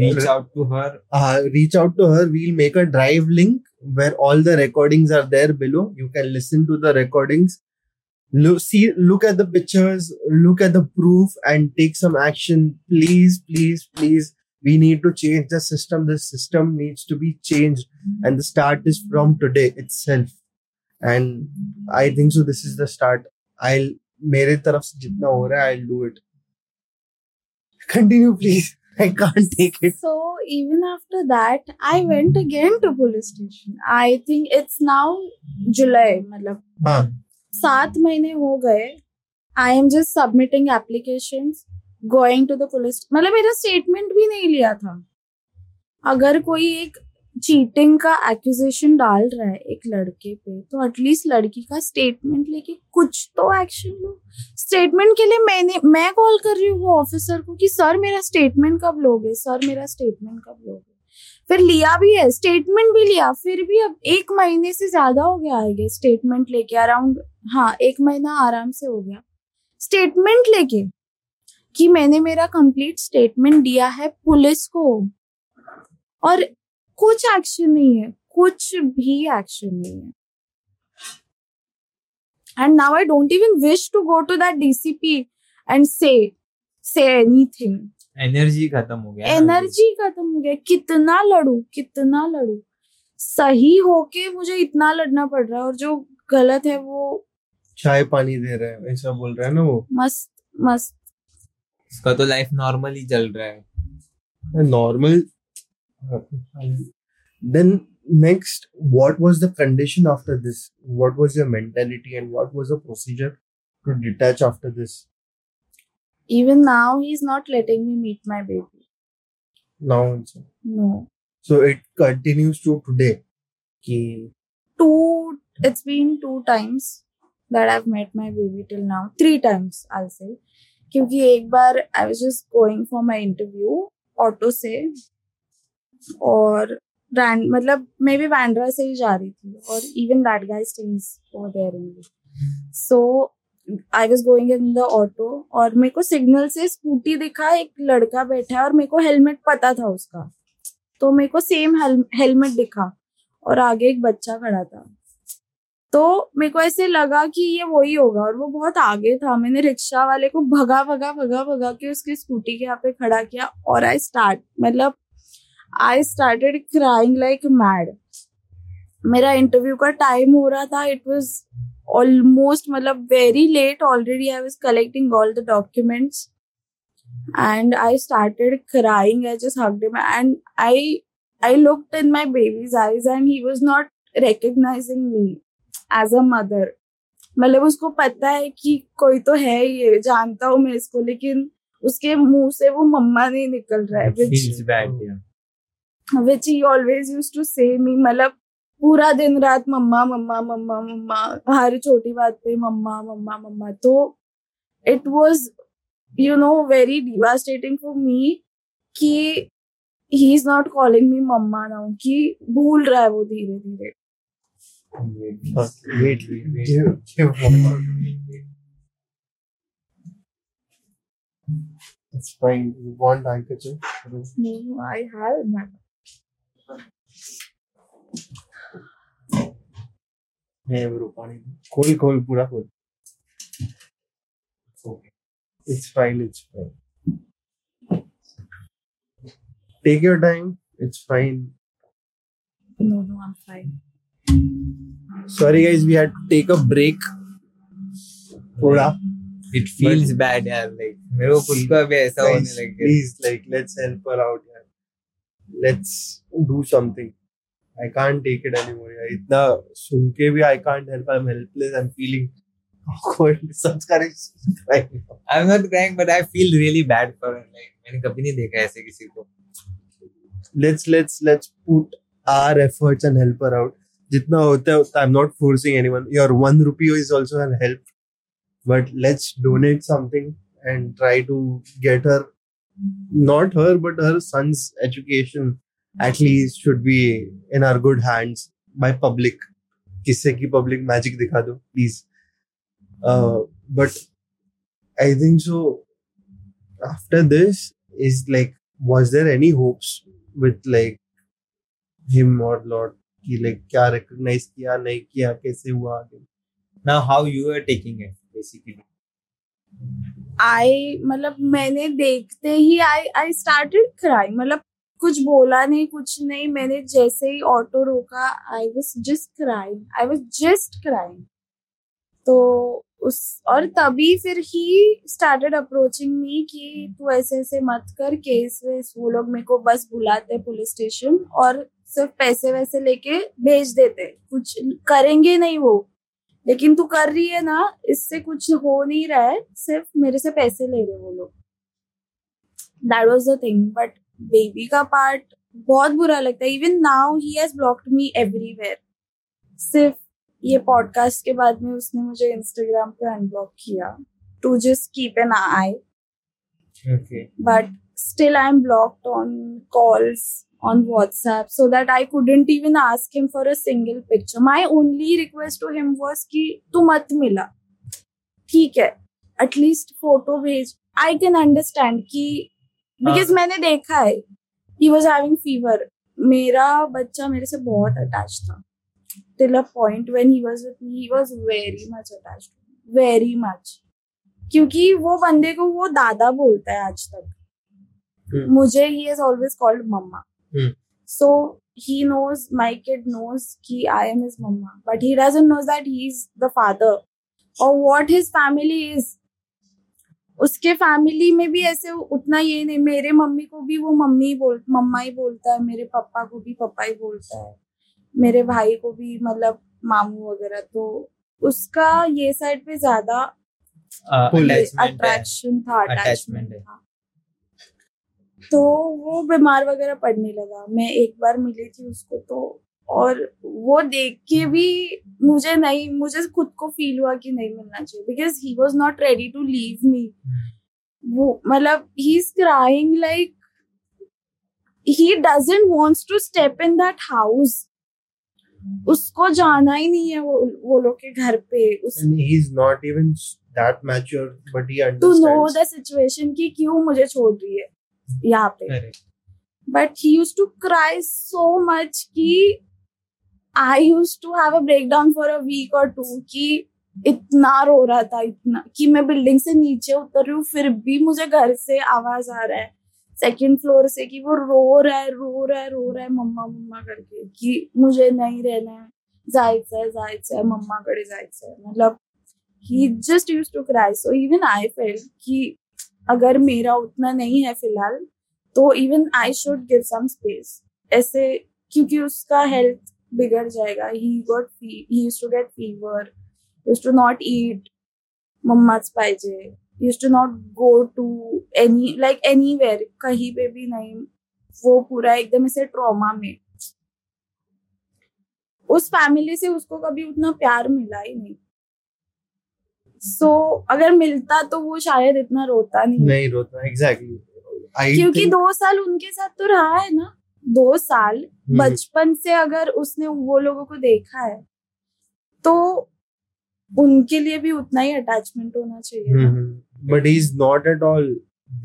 [SPEAKER 4] reach out to her uh, reach out to her we'll make a drive link where all the recordings are there below you can listen to the recordings look see look at the pictures look at the proof and take some action please please please we need to change the system the system needs to be changed and the start is from today itself and I think so this is the start I मेरे तरफ से जितना हो रहा है I do it continue please I can't take it.
[SPEAKER 1] So even after that, I went again to police station. I think it's now July. मतलब हाँ. सात महीने हो गए. I am just submitting applications, going to the police. मतलब मेरा statement भी नहीं लिया था. अगर कोई एक चीटिंग का एक्यूजेशन डाल रहा है एक लड़के पे तो एटलीस्ट लड़की का स्टेटमेंट लेके कुछ तो एक्शन लो स्टेटमेंट के लिए मैंने मैं कॉल कर रही हूँ वो ऑफिसर को कि सर मेरा स्टेटमेंट कब लोगे सर मेरा स्टेटमेंट कब लोगे फिर लिया भी है स्टेटमेंट भी लिया फिर भी अब एक महीने से ज्यादा हो गया है स्टेटमेंट लेके अराउंड हाँ एक महीना आराम से हो गया स्टेटमेंट लेके कि मैंने मेरा कंप्लीट स्टेटमेंट दिया है पुलिस को और कुछ एक्शन नहीं है कुछ भी एक्शन नहीं है and now I don't even wish to go to that DCP and say say anything
[SPEAKER 4] energy खत्म हो गया
[SPEAKER 1] एनर्जी खत्म हो गया कितना लड़ू कितना लड़ू सही होके मुझे इतना लड़ना पड़ रहा है और जो गलत है वो
[SPEAKER 4] चाय पानी दे रहा है ऐसा बोल रहा है ना वो
[SPEAKER 1] मस्त मस्त
[SPEAKER 4] उसका तो लाइफ ही चल रहा है normal then next what was the condition after this what was your mentality and what was the procedure to detach after this
[SPEAKER 1] even now he's not letting me meet my baby
[SPEAKER 4] now
[SPEAKER 1] also no
[SPEAKER 4] so it continues to today okay.
[SPEAKER 1] two it's been two times that i've met my baby till now three times i'll say Because एक बार I was just going for my interview और ब्रांड मतलब मैं भी बांद्रा से ही जा रही थी और even that guys stage there so I was going in the auto और मेरे को सिग्नल से स्कूटी दिखा एक लड़का बैठा है और मेरे को हेलमेट पता था उसका तो मेरे को सेम हेलमेट दिखा और आगे एक बच्चा खड़ा था तो मेरे को ऐसे लगा कि ये वही होगा और वो बहुत आगे था मैंने रिक्शा वाले को भगा भगा भगा भगा के उसकी स्कूटी के यहाँ पे खड़ा किया और आई स्टार्ट मतलब I started crying like mad मेरा इंटरव्यू का टाइम हो रहा था इट वॉज ऑलमोस्ट मतलब very late already I was collecting all the documents and I started crying as just hugged me and I I looked in my baby's eyes and he was not recognising me as a mother मतलब उसको पता है कि कोई तो है ये जानता हूँ मैं इसको लेकिन उसके मुंह से वो मम्मा नहीं निकल रहा है which he always use to say me मतलब पूरा दिन रात मम्मा मम्मा मम्मा मम्मा हर छोटी बात पे मम्मा मम्मा मम्मा तो it was you know very devastating for me कि he is not calling me mamma now कि भूल रहा है वो धीरे धीरे It's fine. You
[SPEAKER 4] want I No, I have. है ब्रो पानी खोल खोल पूरा खोल it's fine it's fine take your time it's fine no no I am fine sorry guys we had to take
[SPEAKER 5] a break थोड़ा इट फील्स बैड यार लाइक मेरे को खुद ऐसा होने
[SPEAKER 4] लग गया please like let's help her out let's do something. I can't take it anymore. इतना itna sunke bhi I can't help. I'm helpless. I'm feeling awkward.
[SPEAKER 5] crying. I'm not
[SPEAKER 4] crying, but I feel
[SPEAKER 5] really bad
[SPEAKER 4] for her. Like Let's let's let's
[SPEAKER 5] put our efforts and help her out. Jitna hota है
[SPEAKER 4] उतना I am not forcing anyone your one rupee is also an help but let's donate something and try to get not her but her son's education at least should be in our good hands by public किससे की पब्लिक मैजिक दिखा दो please but I think so after this is like was there any hopes with like him और लॉर्ड की लाइक क्या रिकॉग्नाइज किया नहीं किया कैसे हुआ आगे now how
[SPEAKER 5] you are taking it basically
[SPEAKER 1] I मतलब मैंने देखते ही आई आई स्टार्टेड क्राई मतलब कुछ बोला नहीं कुछ नहीं मैंने जैसे ही ऑटो रोका I was just crying I was just crying तो उस और तभी फिर ही स्टार्टेड अप्रोचिंग मी कि तू ऐसे ऐसे मत कर केस वेस वो लोग मेरे को बस बुलाते पुलिस स्टेशन और सिर्फ पैसे वैसे लेके भेज देते कुछ करेंगे नहीं वो लेकिन तू कर रही है ना इससे कुछ हो नहीं रहा है सिर्फ मेरे से पैसे ले रहे वो लोग that was the thing but baby का पार्ट बहुत बुरा लगता है even now he has blocked me everywhere सिर्फ ये पॉडकास्ट के बाद में उसने मुझे इंस्टाग्राम पे अनब्लॉक किया to just keep an eye but still I'm blocked on calls on WhatsApp so that I couldn't even ask him for a single picture. My only request to him was कि तू मत मिला ठीक है एटलीस्ट फोटो भेज आई कैन अंडरस्टैंड कि बिकॉज हाँ। मैंने देखा है ही वॉज हैविंग फीवर मेरा बच्चा मेरे से बहुत अटैच था till a point when he was with me he was very much attached very much क्योंकि वो बंदे को वो दादा बोलता है आज तक Hmm. मुझे he is always called mamma so he knows my kid knows की I am is mamma but he doesn't knows that he is the father और वॉट हिज फैमिली इज उसके फैमिली में भी ऐसे उतना ये नहीं मेरे मम्मी को भी वो मम्मी बोल मम्मा ही बोलता है मेरे पापा को भी पापा ही बोलता है मेरे भाई को भी मतलब मामू वगैरह तो उसका ये साइड पे ज्यादा अट्रैक्शन uh, था अटैचमेंट था तो वो बीमार वगैरह पड़ने लगा मैं एक बार मिली थी उसको तो और वो देख के भी मुझे नहीं मुझे खुद को फील हुआ कि नहीं मिलना चाहिए because he was not ready to leave me वो मतलब he is crying like he doesn't wants to step in that house उसको जाना ही नहीं है वो वो लोग के घर पे उस
[SPEAKER 4] he is not even that mature but he understands to know
[SPEAKER 1] the situation कि क्यों मुझे छोड़ रही है यहाँ पे but he use to cry so much कि I use to have a break down for a week और टू कि इतना रो रहा था इतना कि मैं बिल्डिंग से नीचे उतर रही हूँ फिर भी मुझे घर से आवाज आ रहा है सेकंड फ्लोर से कि वो रो रहा है रो रहा है रो रहा है मम्मा मम्मा करके कि मुझे नहीं रहना है जायद सा जायद सा मम्मा कडे जायचं मतलब he just use to cry so even I felt की अगर मेरा उतना नहीं है फिलहाल तो even I should give some space ऐसे क्योंकि उसका हेल्थ बिगड़ जाएगा he got he to get fever use to not eat मम्मा पाहिजे use to not go to any like anywhere कहीं पे भी नहीं वो पूरा एकदम ऐसे ट्रॉमा में उस फैमिली से उसको कभी उतना प्यार मिला ही नहीं सो so, अगर मिलता तो वो शायद इतना रोता नहीं
[SPEAKER 4] नहीं रोता एग्जैक्टली
[SPEAKER 1] exactly. क्योंकि think... दो साल उनके साथ तो रहा है ना दो साल hmm. बचपन से अगर उसने वो लोगों को देखा है तो उनके लिए भी उतना ही अटैचमेंट होना चाहिए
[SPEAKER 4] but is not at all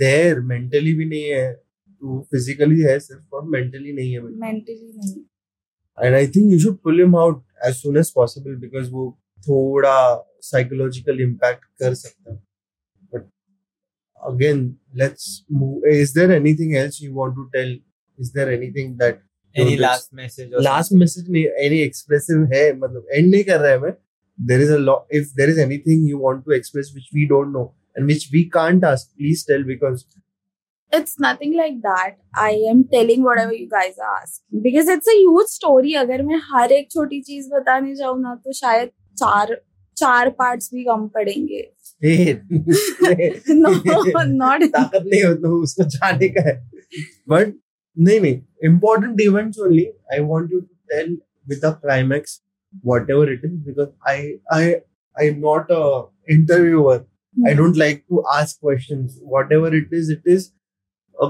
[SPEAKER 4] there mentally भी नहीं है तो फिजिकली है सिर्फ और मेंटली नहीं है मेंटली नहीं and I think you should pull him out as soon as possible because वो थोड़ा साइकोलॉजिकल इम्पैक्ट कर सकता है but again let's is there anything else you want to tell is there anything that any last message last message नहीं एनी एक्सप्रेसिव है मतलब एंड नहीं कर रहा है मैं there is a if there is anything you want to express which we don't know and which we can't ask please tell because
[SPEAKER 1] it's nothing like that. I am telling whatever you guys ask. because it's a huge story. अगर मैं हर एक छोटी चीज बताने जाऊँ ना तो शायद चार चार पार्ट्स भी कम पड़ेंगे नॉट
[SPEAKER 4] बट नहीं important events only I want you to tell it is because not a interviewer like to ask questions whatever it is it is a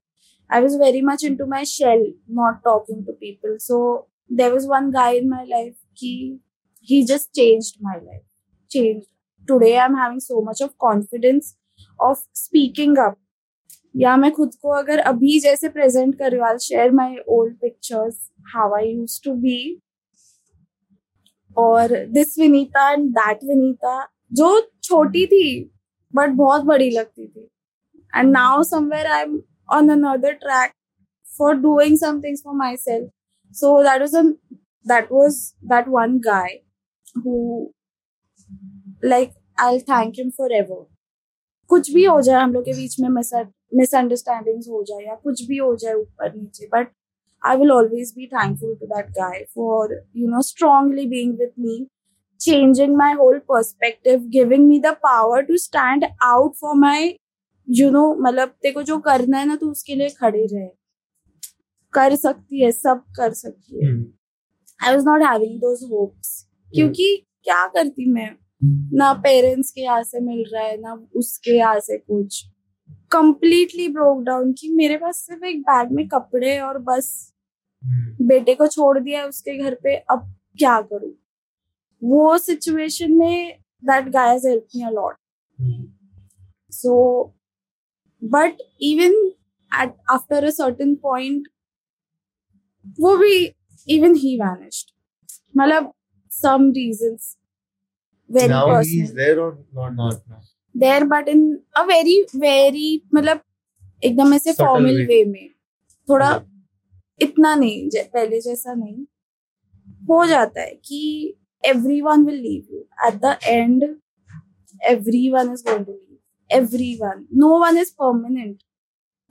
[SPEAKER 1] I was very much into my shell, not talking to people. So there was one guy in my life, he, he just changed my life. Changed. Today I'm having so much of confidence of speaking up. Yeah, my khud ko agar abhi present kar I'll share my old pictures, how I used to be. Or this Vinitha and that Vinitha, jo choti thi, but bahut badi lagti And now somewhere I'm on another track for doing some things for myself. So that was a that was that one guy who like I'll thank him forever. कुछ भी हो जाए हम लोग के बीच में मिसअंडरस्टैंडिंग्स हो जाए या कुछ भी हो जाए ऊपर नीचे but I will always be thankful to that guy for you know strongly being with me changing my whole perspective, giving me the power to stand out for my you know मतलब मतलब को जो करना है ना तो उसके लिए खड़े रहे कर सकती है सब कर सकती है I was not having those hopes क्योंकि क्या करती मैं ना पेरेंट्स हम्म। के यहाँ से मिल रहा है ना उसके यहाँ से कुछ कंप्लीटली ब्रोक डाउन कि मेरे पास सिर्फ एक बैग में कपड़े और बस हम्म। बेटे को छोड़ दिया उसके घर पे अब क्या करूं वो सिचुएशन में that guy help me a so but even at after a certain point वो भी इवन ही वैनिश्ड मतलब सम reasons. Very now personal. he's there or not, not now? There, but in a very very मतलब एकदम ऐसे फॉर्मल वे में थोड़ा hmm. इतना नहीं पहले जैसा नहीं हो जाता है कि everyone will leave you at the end everyone is going to leave everyone. No one is permanent.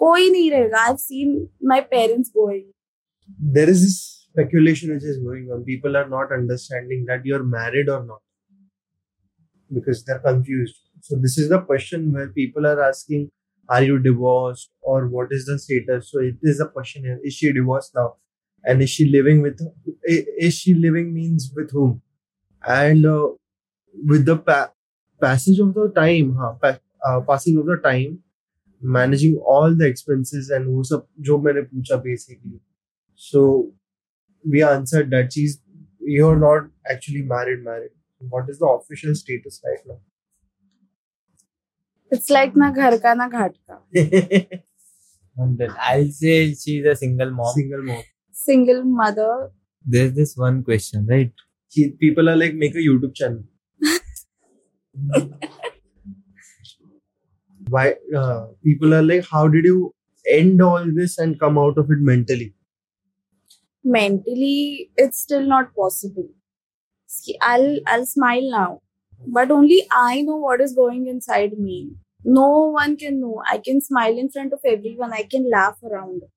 [SPEAKER 1] कोई नहीं रहेगा. I've seen my parents going.
[SPEAKER 4] There is this speculation which is going on. People are not understanding that you're married or not because they're confused. So this is the question where people are asking, are you divorced or what is the status? So it is a question here. Is she divorced now? And is she living with? Is she living means with whom? And uh, with the pa- passage of the time, huh, pa- uh, passing of the time managing all the expenses and वो सब जो basically so we answered that she's you're not actually married married what is the official status right now
[SPEAKER 1] it's like na ghar ka na ghat
[SPEAKER 5] ka i'll say she's a single mom
[SPEAKER 4] single mom
[SPEAKER 1] single mother
[SPEAKER 4] there's this one question right she, people are like make a youtube channel why uh, people are like how did you end all this and come out of it mentally
[SPEAKER 1] mentally it's still not possible See, i'll i'll smile now but only i know what is going inside me no one can know i can smile in front of everyone i can laugh around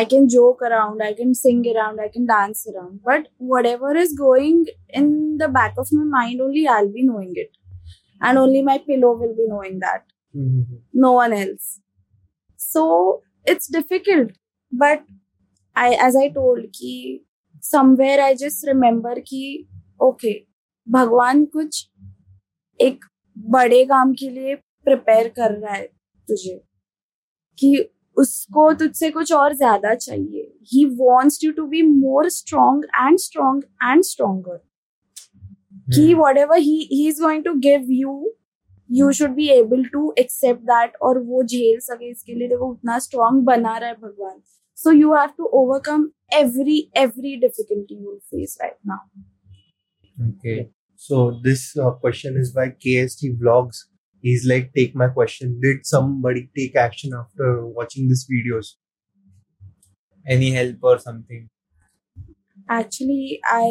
[SPEAKER 1] i can joke around i can sing around i can dance around but whatever is going in the back of my mind only i'll be knowing it and only my pillow will be knowing that mm-hmm. no one else so it's difficult but i as i told ki somewhere i just remember ki okay भगवान कुछ एक बड़े काम के लिए प्रिपेयर कर रहा है तुझे कि उसको तुझसे कुछ और ज्यादा चाहिए ही wants you to be more strong and strong and stronger कि whatever he is going to give you you should be able to accept that और वो झेल सके इसके लिए देखो उतना स्ट्रांग बना रहा है भगवान so you have to overcome every every difficulty you face right now
[SPEAKER 4] okay so this question is by KST vlogs he's like take my question did somebody take action after watching these videos any help or something
[SPEAKER 1] actually i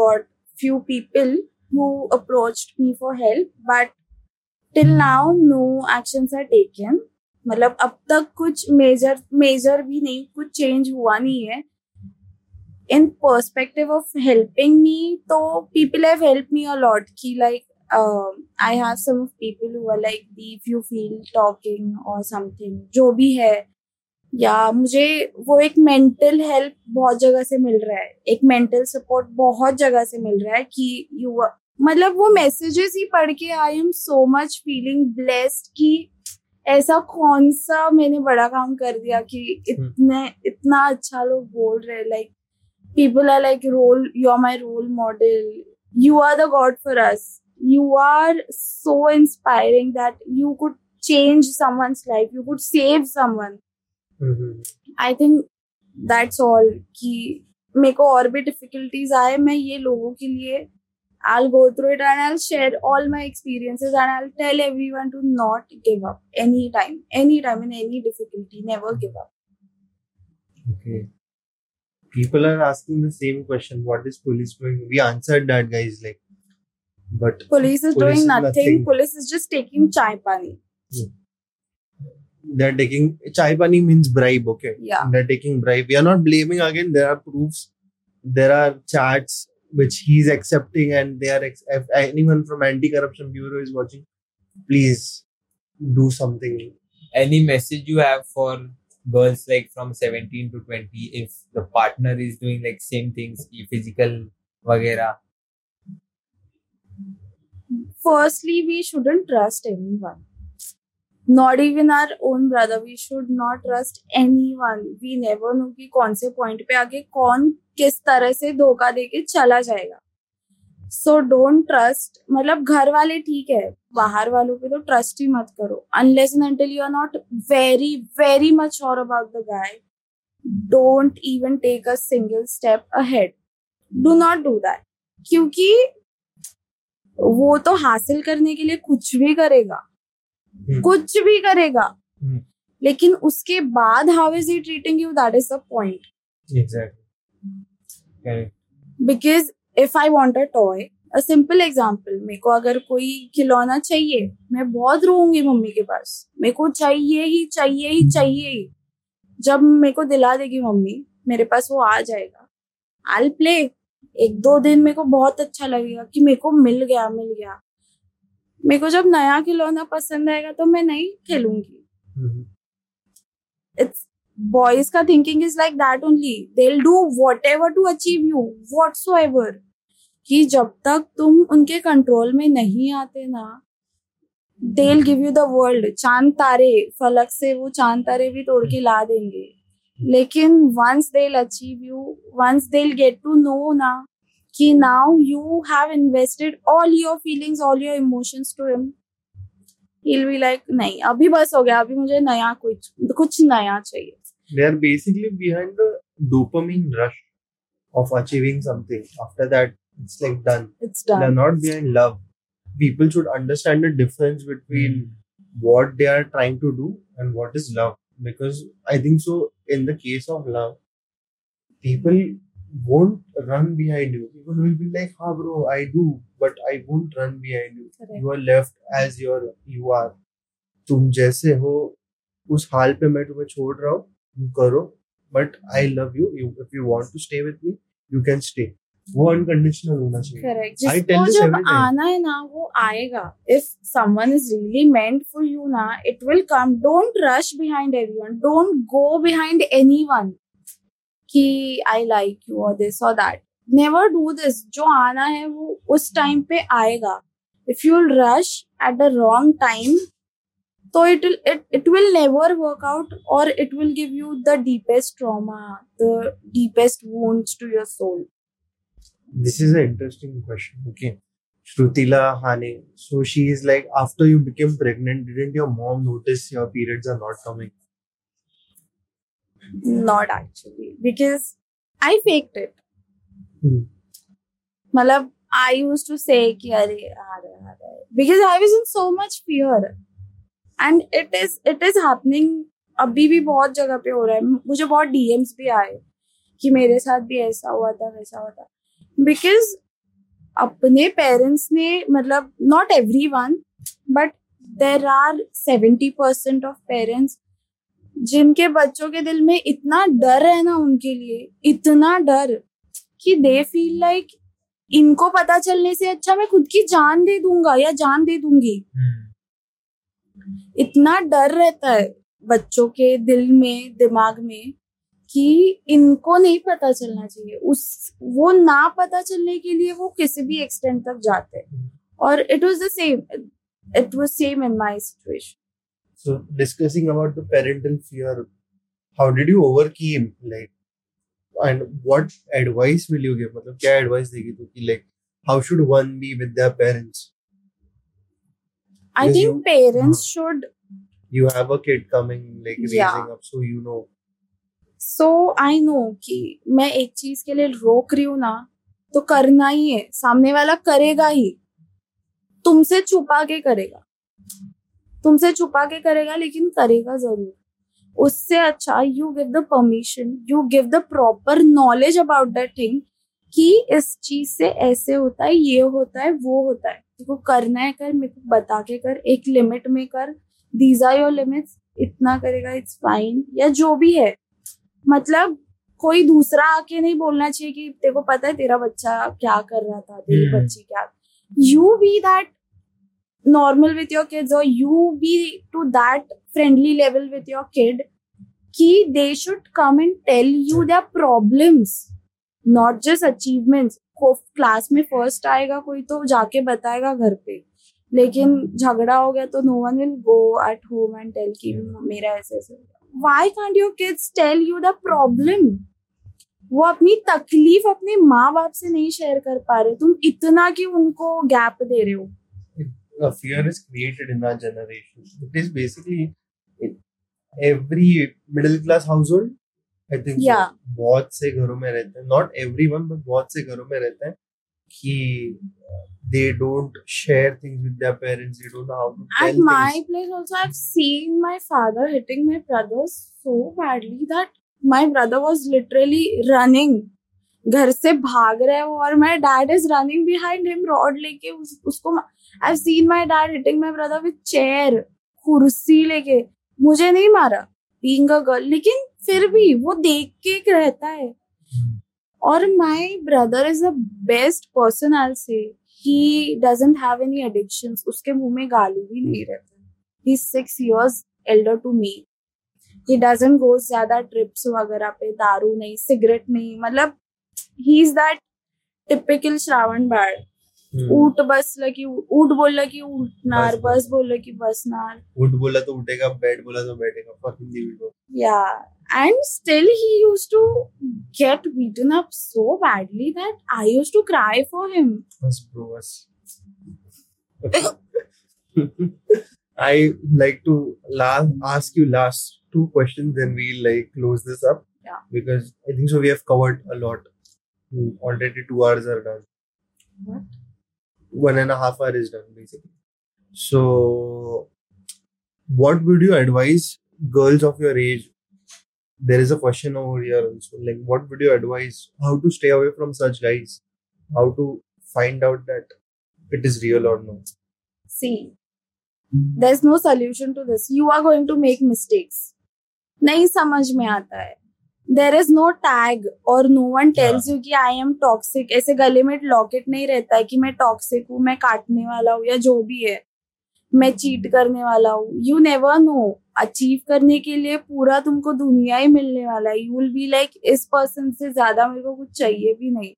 [SPEAKER 1] got few people who approached me for help but till now no action are taken मतलब अब तक कुछ मेजर मेजर भी नहीं कुछ चेंज हुआ नहीं है in perspective of helping me तो people have help me a lot की like I have some people who are like the if you feel talking और समथिंग जो भी है या मुझे वो एक मेंटल हेल्प बहुत जगह से मिल रहा है एक मेंटल सपोर्ट बहुत जगह से मिल रहा है कि यू मतलब वो मैसेजेस ही पढ़ के I am so much feeling blessed कि ऐसा कौन सा मैंने बड़ा काम कर दिया कि हम्म। इतने इतना अच्छा लोग बोल रहे like people are like role you are my role model you are the god for us you are so inspiring that you could change someone's life you could save
[SPEAKER 4] someone I think
[SPEAKER 1] that's all कि मेरे को और भी डिफिकल्टीज आए मैं ये लोगों के लिए I'll go through it and I'll share all my experiences and I'll tell everyone to not give up anytime, anytime in any difficulty, never give up.
[SPEAKER 4] Okay. People are asking the same question what is police doing? We answered that, guys. Like, but
[SPEAKER 1] police is police doing is nothing.
[SPEAKER 4] nothing.
[SPEAKER 1] Police is just taking chai pani. Hmm.
[SPEAKER 4] They're taking chai pani means bribe, okay?
[SPEAKER 1] Yeah.
[SPEAKER 4] They're taking bribe. We are not blaming again. There are proofs, there are charts, which he's accepting and they are ex- if anyone from anti-corruption bureau is watching please do something
[SPEAKER 5] any message you have for girls like from 17 to 20 if the partner is doing like same things physical
[SPEAKER 1] wagera firstly we shouldn't trust anyone not even our own brother we should not trust anyone we never know कि कौन से पॉइंट पे आगे कौन किस तरह से धोखा दे के चला जाएगा सो डोंट ट्रस्ट मतलब घर वाले ठीक है बाहर वालों पे तो ट्रस्ट ही मत करो unless until you are not very very much और about the guy don't even take a single step ahead do not do that क्योंकि वो तो हासिल करने के लिए कुछ भी करेगा हम्म। कुछ भी करेगा हम्म। लेकिन उसके बाद how is he treating you that is a
[SPEAKER 4] point
[SPEAKER 1] because if I want a toy a simple example मेरे को अगर कोई खिलौना चाहिए मैं बहुत रोऊंगी मम्मी के पास मेरे को चाहिए ही चाहिए ही चाहिए ही जब मेरे को दिला देगी मम्मी मेरे पास वो आ जाएगा आल प्ले एक दो दिन मेरे को बहुत अच्छा लगेगा कि मेरे को मिल गया मिल गया મેકો જોબ નયા ખિલોના પસંદ આયેગા તો મે નહીં ખેલુંગી. इट्स બોયસ કા thinking is like that only. They'll do whatever to achieve you. Whatsoever. હી જબ તક તુમ ઉનકે કંટ્રોલ મે નહીં આતે ના, they'll give you the world. ચાંદ તારે ફલક સે વો ચાંદ તારે ભી તોડ કે લા દેંગે. લેકિન once they'll achieve you, once they'll get to know ના, कि now you have invested all your feelings, all your emotions to him. He'll be like, नहीं अभी बस हो गया अभी मुझे नया कुछ कुछ नया चाहिए.
[SPEAKER 4] They are basically behind the dopamine rush of achieving something. After that, it's like done. It's done. They're not behind love. People should understand the difference between what they are trying to do and what is love. Because I think so, in the case of love, people won't run behind you. People will be like, "Ha, bro, I do, but I won't run behind you. Correct. You are left as your you are. तुम जैसे हो उस हाल पे मैं तुम्हें छोड़ रहा हूँ तुम करो but I love you you if you want to stay with me you can stay वो अनकंडीशनल होना चाहिए करेक्ट जिसको जब आना है ना वो आएगा if someone is really meant
[SPEAKER 1] for you ना it will come don't rush behind everyone don't go behind anyone कि आई लाइक यू और दिस और दैट नेवर डू दिस जो आना है वो उस टाइम पे आएगा if you rush at the wrong time तो it it it will never work out और it will give you the deepest trauma the deepest wounds to your soul
[SPEAKER 4] this is a interesting question okay श्रुतिला hane so she is like after you became pregnant didn't your mom notice your periods are not coming
[SPEAKER 1] not actually because I fake it
[SPEAKER 4] मतलब
[SPEAKER 1] आई यूज टू से कि अरे आ रहा है आ रहा है because I was in so much fear and it is it is अभी भी बहुत जगह पे हो रहा है मुझे बहुत डीएम्स भी आए कि मेरे साथ भी ऐसा हुआ था वैसा हुआ था बिकॉज अपने पेरेंट्स ने मतलब not everyone but there are seventy percent of parents जिनके बच्चों के दिल में इतना डर है ना उनके लिए इतना डर कि दे फील लाइक इनको पता चलने से अच्छा मैं खुद की जान दे दूंगा या जान दे दूंगी
[SPEAKER 4] हम्म।
[SPEAKER 1] इतना डर रहता है बच्चों के दिल में दिमाग में कि इनको नहीं पता चलना चाहिए उस वो ना पता चलने के लिए वो किसी भी एक्सटेंड तक जाते हैं हम्म। और it was the same it was same in my situation
[SPEAKER 4] So discussing about the parental fear, how did you overcome like, and what advice will you give? मतलब क्या advice देगी तू कि like how should one be with their parents?
[SPEAKER 1] I think you, parents uh, should. You
[SPEAKER 4] have a kid coming like yeah. raising up, so you know.
[SPEAKER 1] so I know कि मैं एक चीज के लिए रोक रही हूं ना तो करना ही है सामने वाला करेगा ही तुमसे छुपा के करेगा तुमसे छुपा के करेगा लेकिन करेगा जरूर उससे अच्छा you give the permission you give the proper knowledge about that thing कि इस चीज से ऐसे होता है ये होता है वो होता है तो करना है कर मेरे को बता के कर एक लिमिट में कर दीज आर योर लिमिट्स इतना करेगा इट्स फाइन या जो भी है मतलब कोई दूसरा आके नहीं बोलना चाहिए कि तेरे को पता है तेरा बच्चा क्या कर रहा था तेरी हम्म। बच्ची क्या you be that normal with your kids और you be to that friendly level with your kid कि they should come and tell you the problems not just achievements class में फर्स्ट आएगा कोई तो जाके बताएगा घर पे लेकिन झगड़ा हो गया तो no one will go at home and tell कि मेरा ऐसे ऐसे why can't your kids tell you the problem वो अपनी तकलीफ अपने माँ बाप से नहीं शेयर कर पा रहे तुम इतना कि उनको गैप दे रहे हो
[SPEAKER 4] uh, fear is created in our generation. It is basically every middle class household. I think yeah. So, बहुत से घरों में रहते हैं नॉट एवरी वन बट बहुत से घरों में रहते हैं कि they don't share things with their parents. They
[SPEAKER 1] don't know
[SPEAKER 4] how to. At
[SPEAKER 1] my things. place also, I've seen my father hitting my brothers so badly that my brother was literally running. घर से भाग रहे हो और my dad is running behind him rod लेके उस, उसको I seen my dad hitting my brother with chair कुर्सी लेके मुझे नहीं मारा बीइंग अ गर्ल लेकिन फिर भी वो देख के एक रहता है और my brother is the best person I say he doesn't have any addiction उसके मुंह में गाली भी नहीं रहता he six years elder to me he doesn't go ज्यादा ट्रिप्स वगैरह पे दारू नहीं सिगरेट नहीं मतलब he is that typical Shravan बाढ़ ऊट बस लगी ऊट बोलला की उठणार बस बोललं की बसणार
[SPEAKER 4] ऊट
[SPEAKER 1] बोला
[SPEAKER 4] तो उठेगा बैट बोला तो बैठेगा फॉर हिंदी वीडियो
[SPEAKER 1] या and still he used to get beaten up so badly that I used to cry for him.
[SPEAKER 4] Yes, bro. I like to last ask you last two questions, then we like close this up. Yeah. Because I think so we have covered a lot. Already two hours are done. What? one and a half hour is done basically. So, what would you advise girls of your age? There is a question over here also. Like, what would you advise? How to stay away from such guys? How to find out that it is real or no?
[SPEAKER 1] See, there's no solution to this. You are going to make mistakes. नहीं समझ में आता है देर इज नो टैग और नो वन टेल्स यू कि आई एम टॉक्सिक ऐसे गले में लॉकेट नहीं रहता है कि मैं टॉक्सिक हूँ मैं काटने वाला हूँ या जो भी है मैं चीट hmm. करने वाला हूँ यू नेवर नो अचीव करने के लिए पूरा तुमको दुनिया ही मिलने वाला है यू विल बी लाइक इस पर्सन से ज्यादा मेरे को कुछ चाहिए भी नहीं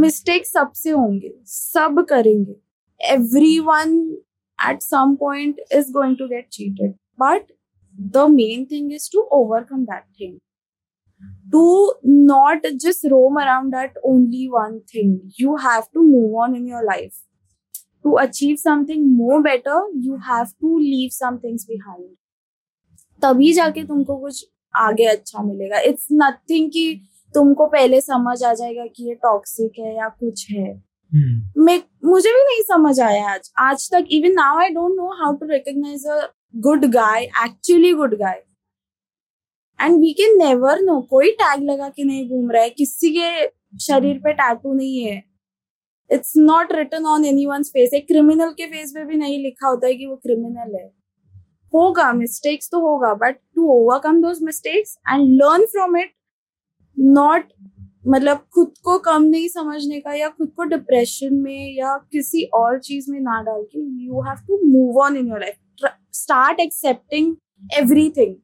[SPEAKER 1] मिस्टेक सबसे होंगे सब करेंगे everyone at some point is going to get cheated but the main thing is to overcome that thing do not just roam around at only one thing. You have to move on in your life. To achieve something more better, you have to leave some things behind. तभी जाके तुमको कुछ आगे अच्छा मिलेगा इट्स नथिंग कि तुमको पहले समझ आ जाएगा कि ये टॉक्सिक है या कुछ है
[SPEAKER 4] hmm.
[SPEAKER 1] मैं मुझे भी नहीं समझ आया आज आज तक even now I don't know how to recognise a good guy actually good guy and we can never know कोई टैग लगा के नहीं घूम रहा है किसी के शरीर पे टैटू नहीं है it's not written on any one face एक क्रिमिनल के फेस पे भी नहीं लिखा होता है कि वो क्रिमिनल है होगा मिस्टेक्स तो होगा बट टू ओवरकम दो mistakes and learn from it not मतलब खुद को कम नहीं समझने का या खुद को डिप्रेशन में या किसी और चीज में ना डाल के you have to move on in your life start accepting everything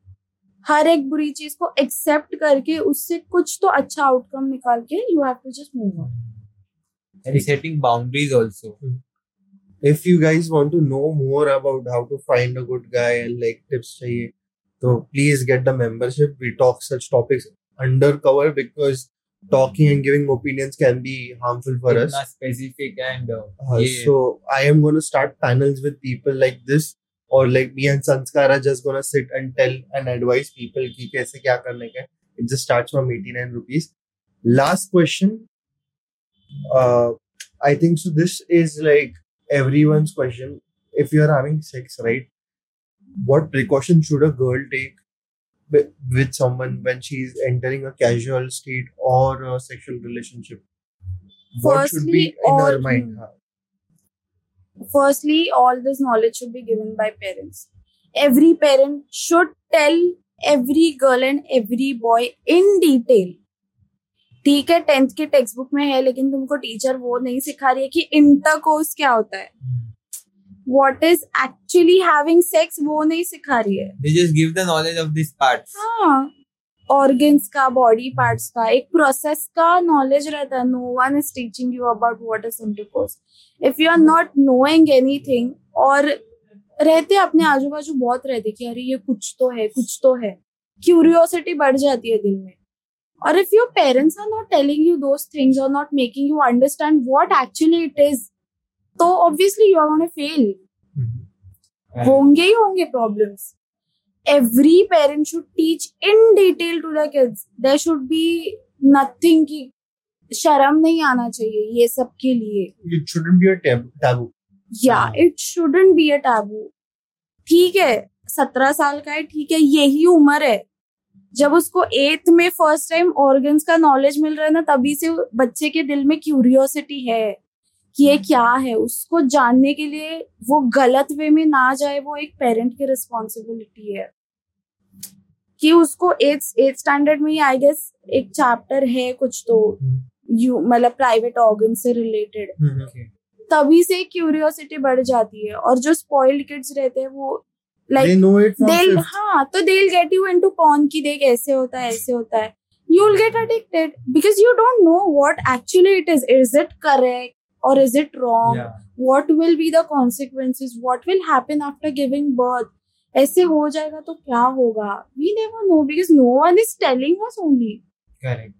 [SPEAKER 1] हर एक बुरी चीज को एक्सेप्ट करके उससे कुछ तो अच्छा आउटकम निकाल के you have to just
[SPEAKER 5] move on resetting boundaries also
[SPEAKER 4] if you guys want to know more about how to find a good guy and like tips चाहिए तो please get the membership we talk such topics under cover because talking and giving opinions can be harmful for Itna us specific and uh, uh, yeah. so i am going to start और like me and Sanskara just gonna sit and tell and advise people कि कैसे क्या करने के it just starts from eighty nine last question I think so this is like every question if you are having sex right what precaution should a girl take with someone when she is entering a casual state or a sexual relationship what Firstly, should be
[SPEAKER 1] in her mind firstly all this knowledge should be given by parents every parent should tell every girl and every boy in detail ठीक है टेंथ के टेक्स्ट बुक में है लेकिन तुमको टीचर वो नहीं सिखा रही है कि इंटर कोर्स क्या होता है what is actually having sex वो नहीं
[SPEAKER 5] सिखा रही है They just give the knowledge of these parts. हाँ
[SPEAKER 1] बॉडी पार्ट्स का एक प्रोसेस का नॉलेज रहता है no one is teaching you about what is intercourse if you are not knowing anything और रहते अपने आजू बाजू बहुत रहते कि अरे ये कुछ तो है कुछ तो है क्यूरियोसिटी बढ़ जाती है दिल में और if your parents are not telling you those things are not making you understand what actually it is तो obviously you are gonna fail होंगे ही होंगे problems every parent should teach in detail to their kids. There should be nothing ki शर्म नहीं आना चाहिए ये के लिए
[SPEAKER 4] it shouldn't be a taboo
[SPEAKER 1] या it shouldn't be a taboo ठीक है सत्रह साल का है ठीक है यही उम्र है जब उसको एथ में फर्स्ट टाइम ऑर्गन्स का नॉलेज मिल रहा है ना तभी से बच्चे के दिल में क्यूरियोसिटी है कि ये क्या है उसको जानने के लिए वो गलत वे में ना जाए वो एक पेरेंट की रिस्पॉन्सिबिलिटी है कि उसको एट्स एट्थ स्टैंडर्ड में आई गेस एक चैप्टर है कुछ तो हम्म। यू मतलब प्राइवेट ऑर्गन से रिलेटेड
[SPEAKER 4] हम्म, हम्म।
[SPEAKER 1] तभी से क्यूरियोसिटी बढ़ जाती है और जो स्पॉइल्ड किड्स रहते हैं वो
[SPEAKER 4] लाइक दे
[SPEAKER 1] हाँ तो दे गेट यू पॉन की देख ऐसे होता है ऐसे होता है you will get addicted because you don't know actually it is is it correct or is it wrong yeah. ऐसे हो
[SPEAKER 4] जाएगा तो क्या होगा we never know because no one is telling us only correct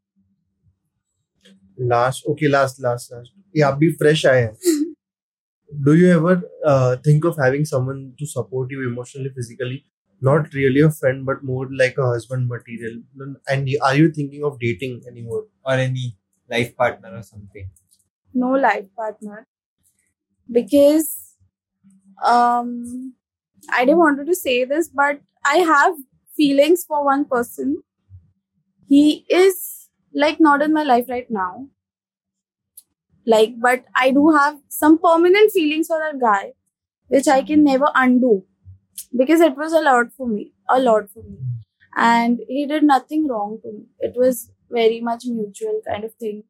[SPEAKER 4] last okay last last last ये आप भी फ्रेश आए हैं do you ever think of having someone to support you emotionally physically not really a friend but more like a husband material and are you thinking of dating anymore or any life partner or something no life partner
[SPEAKER 1] because um I didn't want to say this, but I have feelings for one person. He is like not in my life right now. Like, but I do have some permanent feelings for that guy, which I can never undo because it was a lot for me, a lot for me. And he did nothing wrong to me. It was very much mutual kind of thing.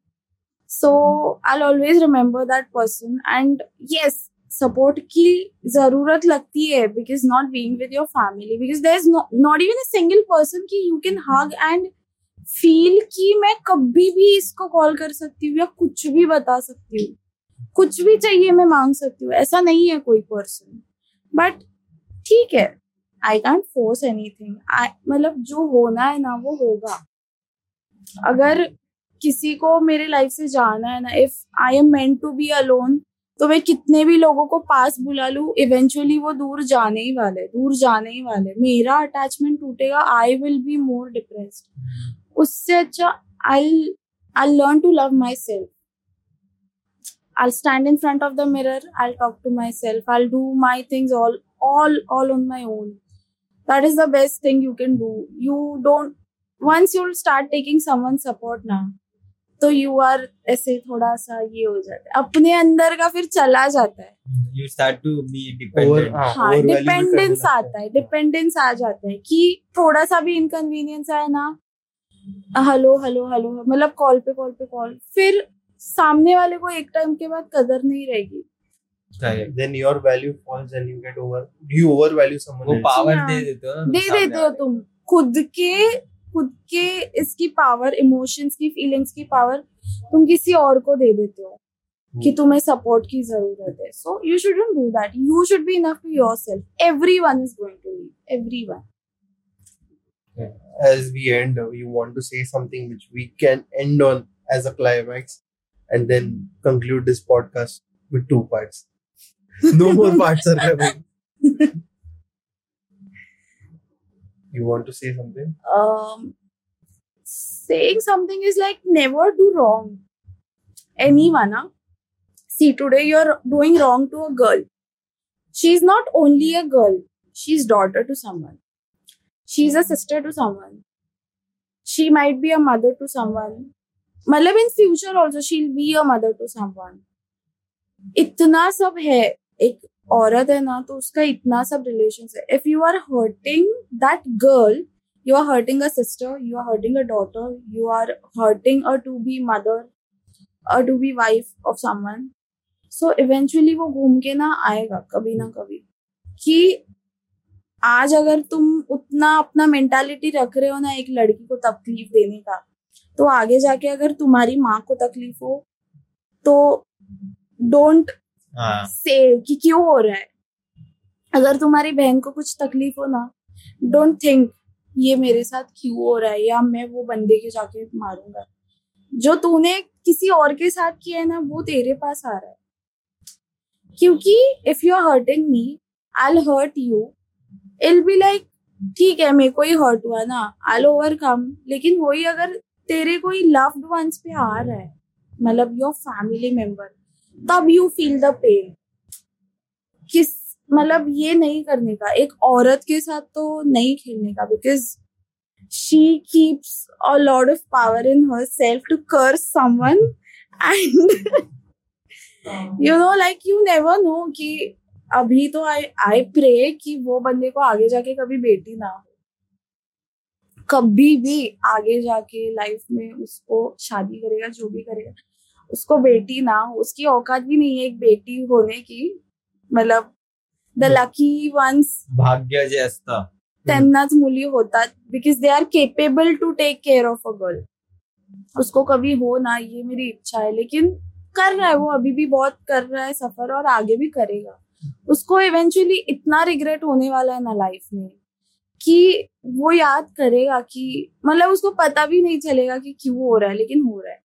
[SPEAKER 1] So I'll always remember that person. And yes, support की जरूरत लगती है because not being with your family because there is not even a single person की you can hug and feel कि मैं कभी भी इसको कॉल कर सकती हूँ या कुछ भी बता सकती हूँ कुछ भी चाहिए मैं मांग सकती हूँ ऐसा नहीं है कोई पर्सन बट ठीक है I can't force anything मतलब जो होना है ना वो होगा अगर किसी को मेरे लाइफ से जाना है ना if I am meant to be alone तो मैं कितने भी लोगों को पास बुला लू इवेंचुअली वो दूर जाने ही वाले दूर जाने ही वाले मेरा अटैचमेंट टूटेगा I will be more depress उससे अच्छा I I learn to love myself I stand in front of the mirror I talk to myself I do my things all all all on my own that is the best thing you can do you don't once you start taking someone support ना तो यू आर ऐसे थोड़ा सा ये हो जाता है अपने अंदर का फिर चला जाता
[SPEAKER 5] है you start to be dependent dependence आता है डिपेंडेंस आ
[SPEAKER 1] जाता है कि थोड़ा सा भी इनकन्वीनियंस आया ना हेलो हेलो हेलो मतलब कॉल पे कॉल पे कॉल फिर सामने वाले को एक टाइम के बाद कदर नहीं रहेगी
[SPEAKER 4] then your value falls and you get over you over value someone वो
[SPEAKER 5] पावर हाँ, दे देते
[SPEAKER 1] हो दे देते हो तुम खुद के खुद के इसकी पावर इमोशंस की फीलिंग्स की पावर तुम किसी और को दे देते हो कि तुम्हें सपोर्ट की जरूरत है so you should do that you should be enough to yourself everyone is going to leave
[SPEAKER 4] everyone As we end, you want to say something which we can end on as a climax and then conclude this podcast with two parts. No more parts are coming. you want to say something
[SPEAKER 1] um saying something is like never do wrong anyone huh? see today you're doing wrong to a girl she's not only a girl she's daughter to someone she's a sister to someone she might be a mother to someone मतलब in future also she'll be a mother to someone इतना सब है एक औरत है ना तो उसका इतना सब रिलेशन है if you are hurting that girl you are hurting a sister you are hurting a daughter you are hurting a to be mother a to be wife of someone so eventually वो घूम के ना आएगा कभी ना कभी कि आज अगर तुम उतना अपना मेंटालिटी रख रहे हो ना एक लड़की को तकलीफ देने का तो आगे जाके अगर तुम्हारी माँ को तकलीफ हो तो डोंट हाँ। से कि क्यों हो रहा है अगर तुम्हारी बहन को कुछ तकलीफ हो ना डोंट थिंक ये मेरे साथ क्यों हो रहा है या मैं वो बंदे के जाके मारूंगा जो तूने किसी और के साथ किया है ना वो तेरे पास आ रहा है क्योंकि if you are hurting me I hurt you I'll be like ठीक है मेरे को ही हर्ट हुआ ना आई ओवरकम लेकिन वही अगर तेरे कोई लव्ड वंस पे आ रहा है मतलब योर फैमिली मेंबर तब यू फील द पेन किस मतलब ये नहीं करने का एक औरत के साथ तो नहीं खेलने का because keeps a Lord of power in herself to कर someone and you know like you never know कि अभी तो आई आई प्रे कि वो बंदे को आगे जाके कभी बेटी ना हो कभी भी आगे जाके लाइफ में उसको शादी करेगा जो भी करेगा उसको बेटी ना हो उसकी औकात भी नहीं है एक बेटी होने की मतलब द लकी
[SPEAKER 5] वंस भाग्य जैसा असतं मुली
[SPEAKER 1] because they are capable to take care of a girl उसको कभी हो ना ये मेरी इच्छा है लेकिन कर रहा है वो अभी भी बहुत कर रहा है सफर और आगे भी करेगा उसको इवेंचुअली इतना रिग्रेट होने वाला है ना लाइफ में कि वो याद करेगा कि मतलब उसको पता भी नहीं चलेगा कि क्यों हो रहा है लेकिन हो रहा है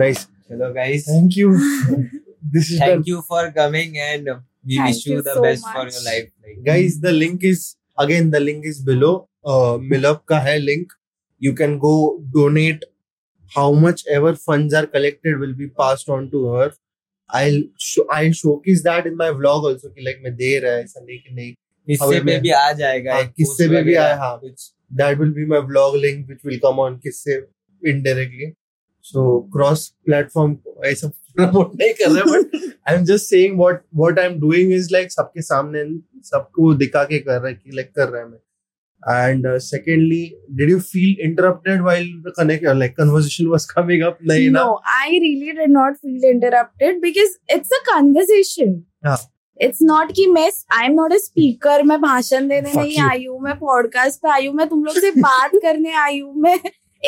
[SPEAKER 4] nice hello guys thank you this
[SPEAKER 5] is thank the, you for coming and we thank wish you, you the so best much. for your life like, guys
[SPEAKER 4] the link is again
[SPEAKER 5] the
[SPEAKER 4] link
[SPEAKER 5] is below
[SPEAKER 4] uh, milab ka hai link you can go donate how much ever funds are collected will be passed on to her i'll show, i'll showcase that in my vlog also
[SPEAKER 5] ki like main de raha hai aisa nahi ki nahi किससे में भी आ जाएगा किससे में भी आया हाँ that will
[SPEAKER 4] be my vlog link which will come on किससे इनडायरेक्टली सो क्रॉस प्लेटफॉर्म ऐसा प्रमोट नहीं कर रहे but I am just saying what what I am doing is like सबके सामने सबको दिखा के कर रहा है लाइक कर रहा है मैं and secondly did you feel interrupted while the connect like conversation was coming up नहीं
[SPEAKER 1] no I really did not feel interrupted because it's a conversation हां इट्स नॉट की मैं I am not a speaker मैं भाषण देने नहीं आई हूँ मैं पॉडकास्ट पे आई हूँ मैं तुम लोग से बात करने आई हूँ मैं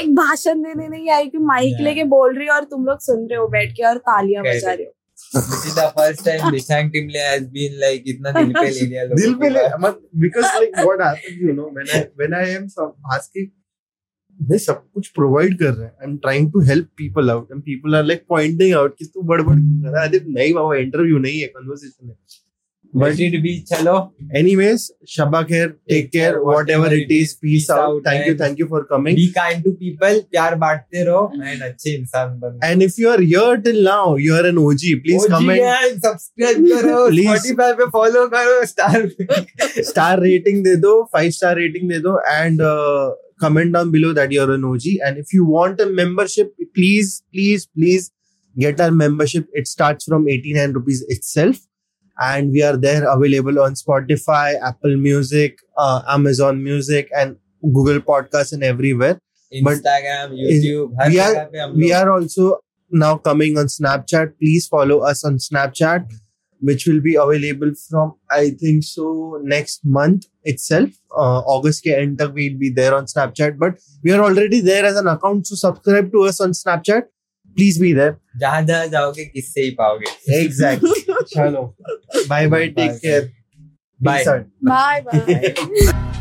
[SPEAKER 1] एक भाषण देने नहीं आई कि माइक लेके बोल रही हो और तुम लोग सुन रहे हो बैठ के और तालियां बजा रहे हो उट
[SPEAKER 5] is तू बड़बड़ अरे
[SPEAKER 4] नहीं बाबा इंटरव्यू नहीं है कन्वर्सेशन है
[SPEAKER 5] बट इट बी चलो
[SPEAKER 4] एनीवेज शबा खैर take care whatever it is peace out thank you thank you for coming
[SPEAKER 5] be kind to people प्यार बांटते रहो एंड अच्छे इंसान बनो
[SPEAKER 4] and if you are here till now you are an OG please comment and
[SPEAKER 5] subscribe करो स्पॉटिफाई पे फॉलो करो स्टार
[SPEAKER 4] स्टार रेटिंग दे दो फाइव स्टार रेटिंग दे दो and comment down below that you're an OG. And if you want a membership, please, please, please get our membership. It starts from 89 rupees itself. and we are there available on Spotify, Apple Music, uh, Amazon Music, and Google Podcasts and everywhere.
[SPEAKER 5] Instagram, but YouTube.
[SPEAKER 4] Is, we are we are also now coming on Snapchat. Please follow us on Snapchat, which will be available from I think so next month itself. Uh, August ke end tak we'll be there on Snapchat. But we are already there as an account, so subscribe to us on Snapchat. Please be there.
[SPEAKER 5] जहां जाओगे किससे ही पाओगे.
[SPEAKER 4] Exactly. चलो bye bye take care bye
[SPEAKER 1] bye bye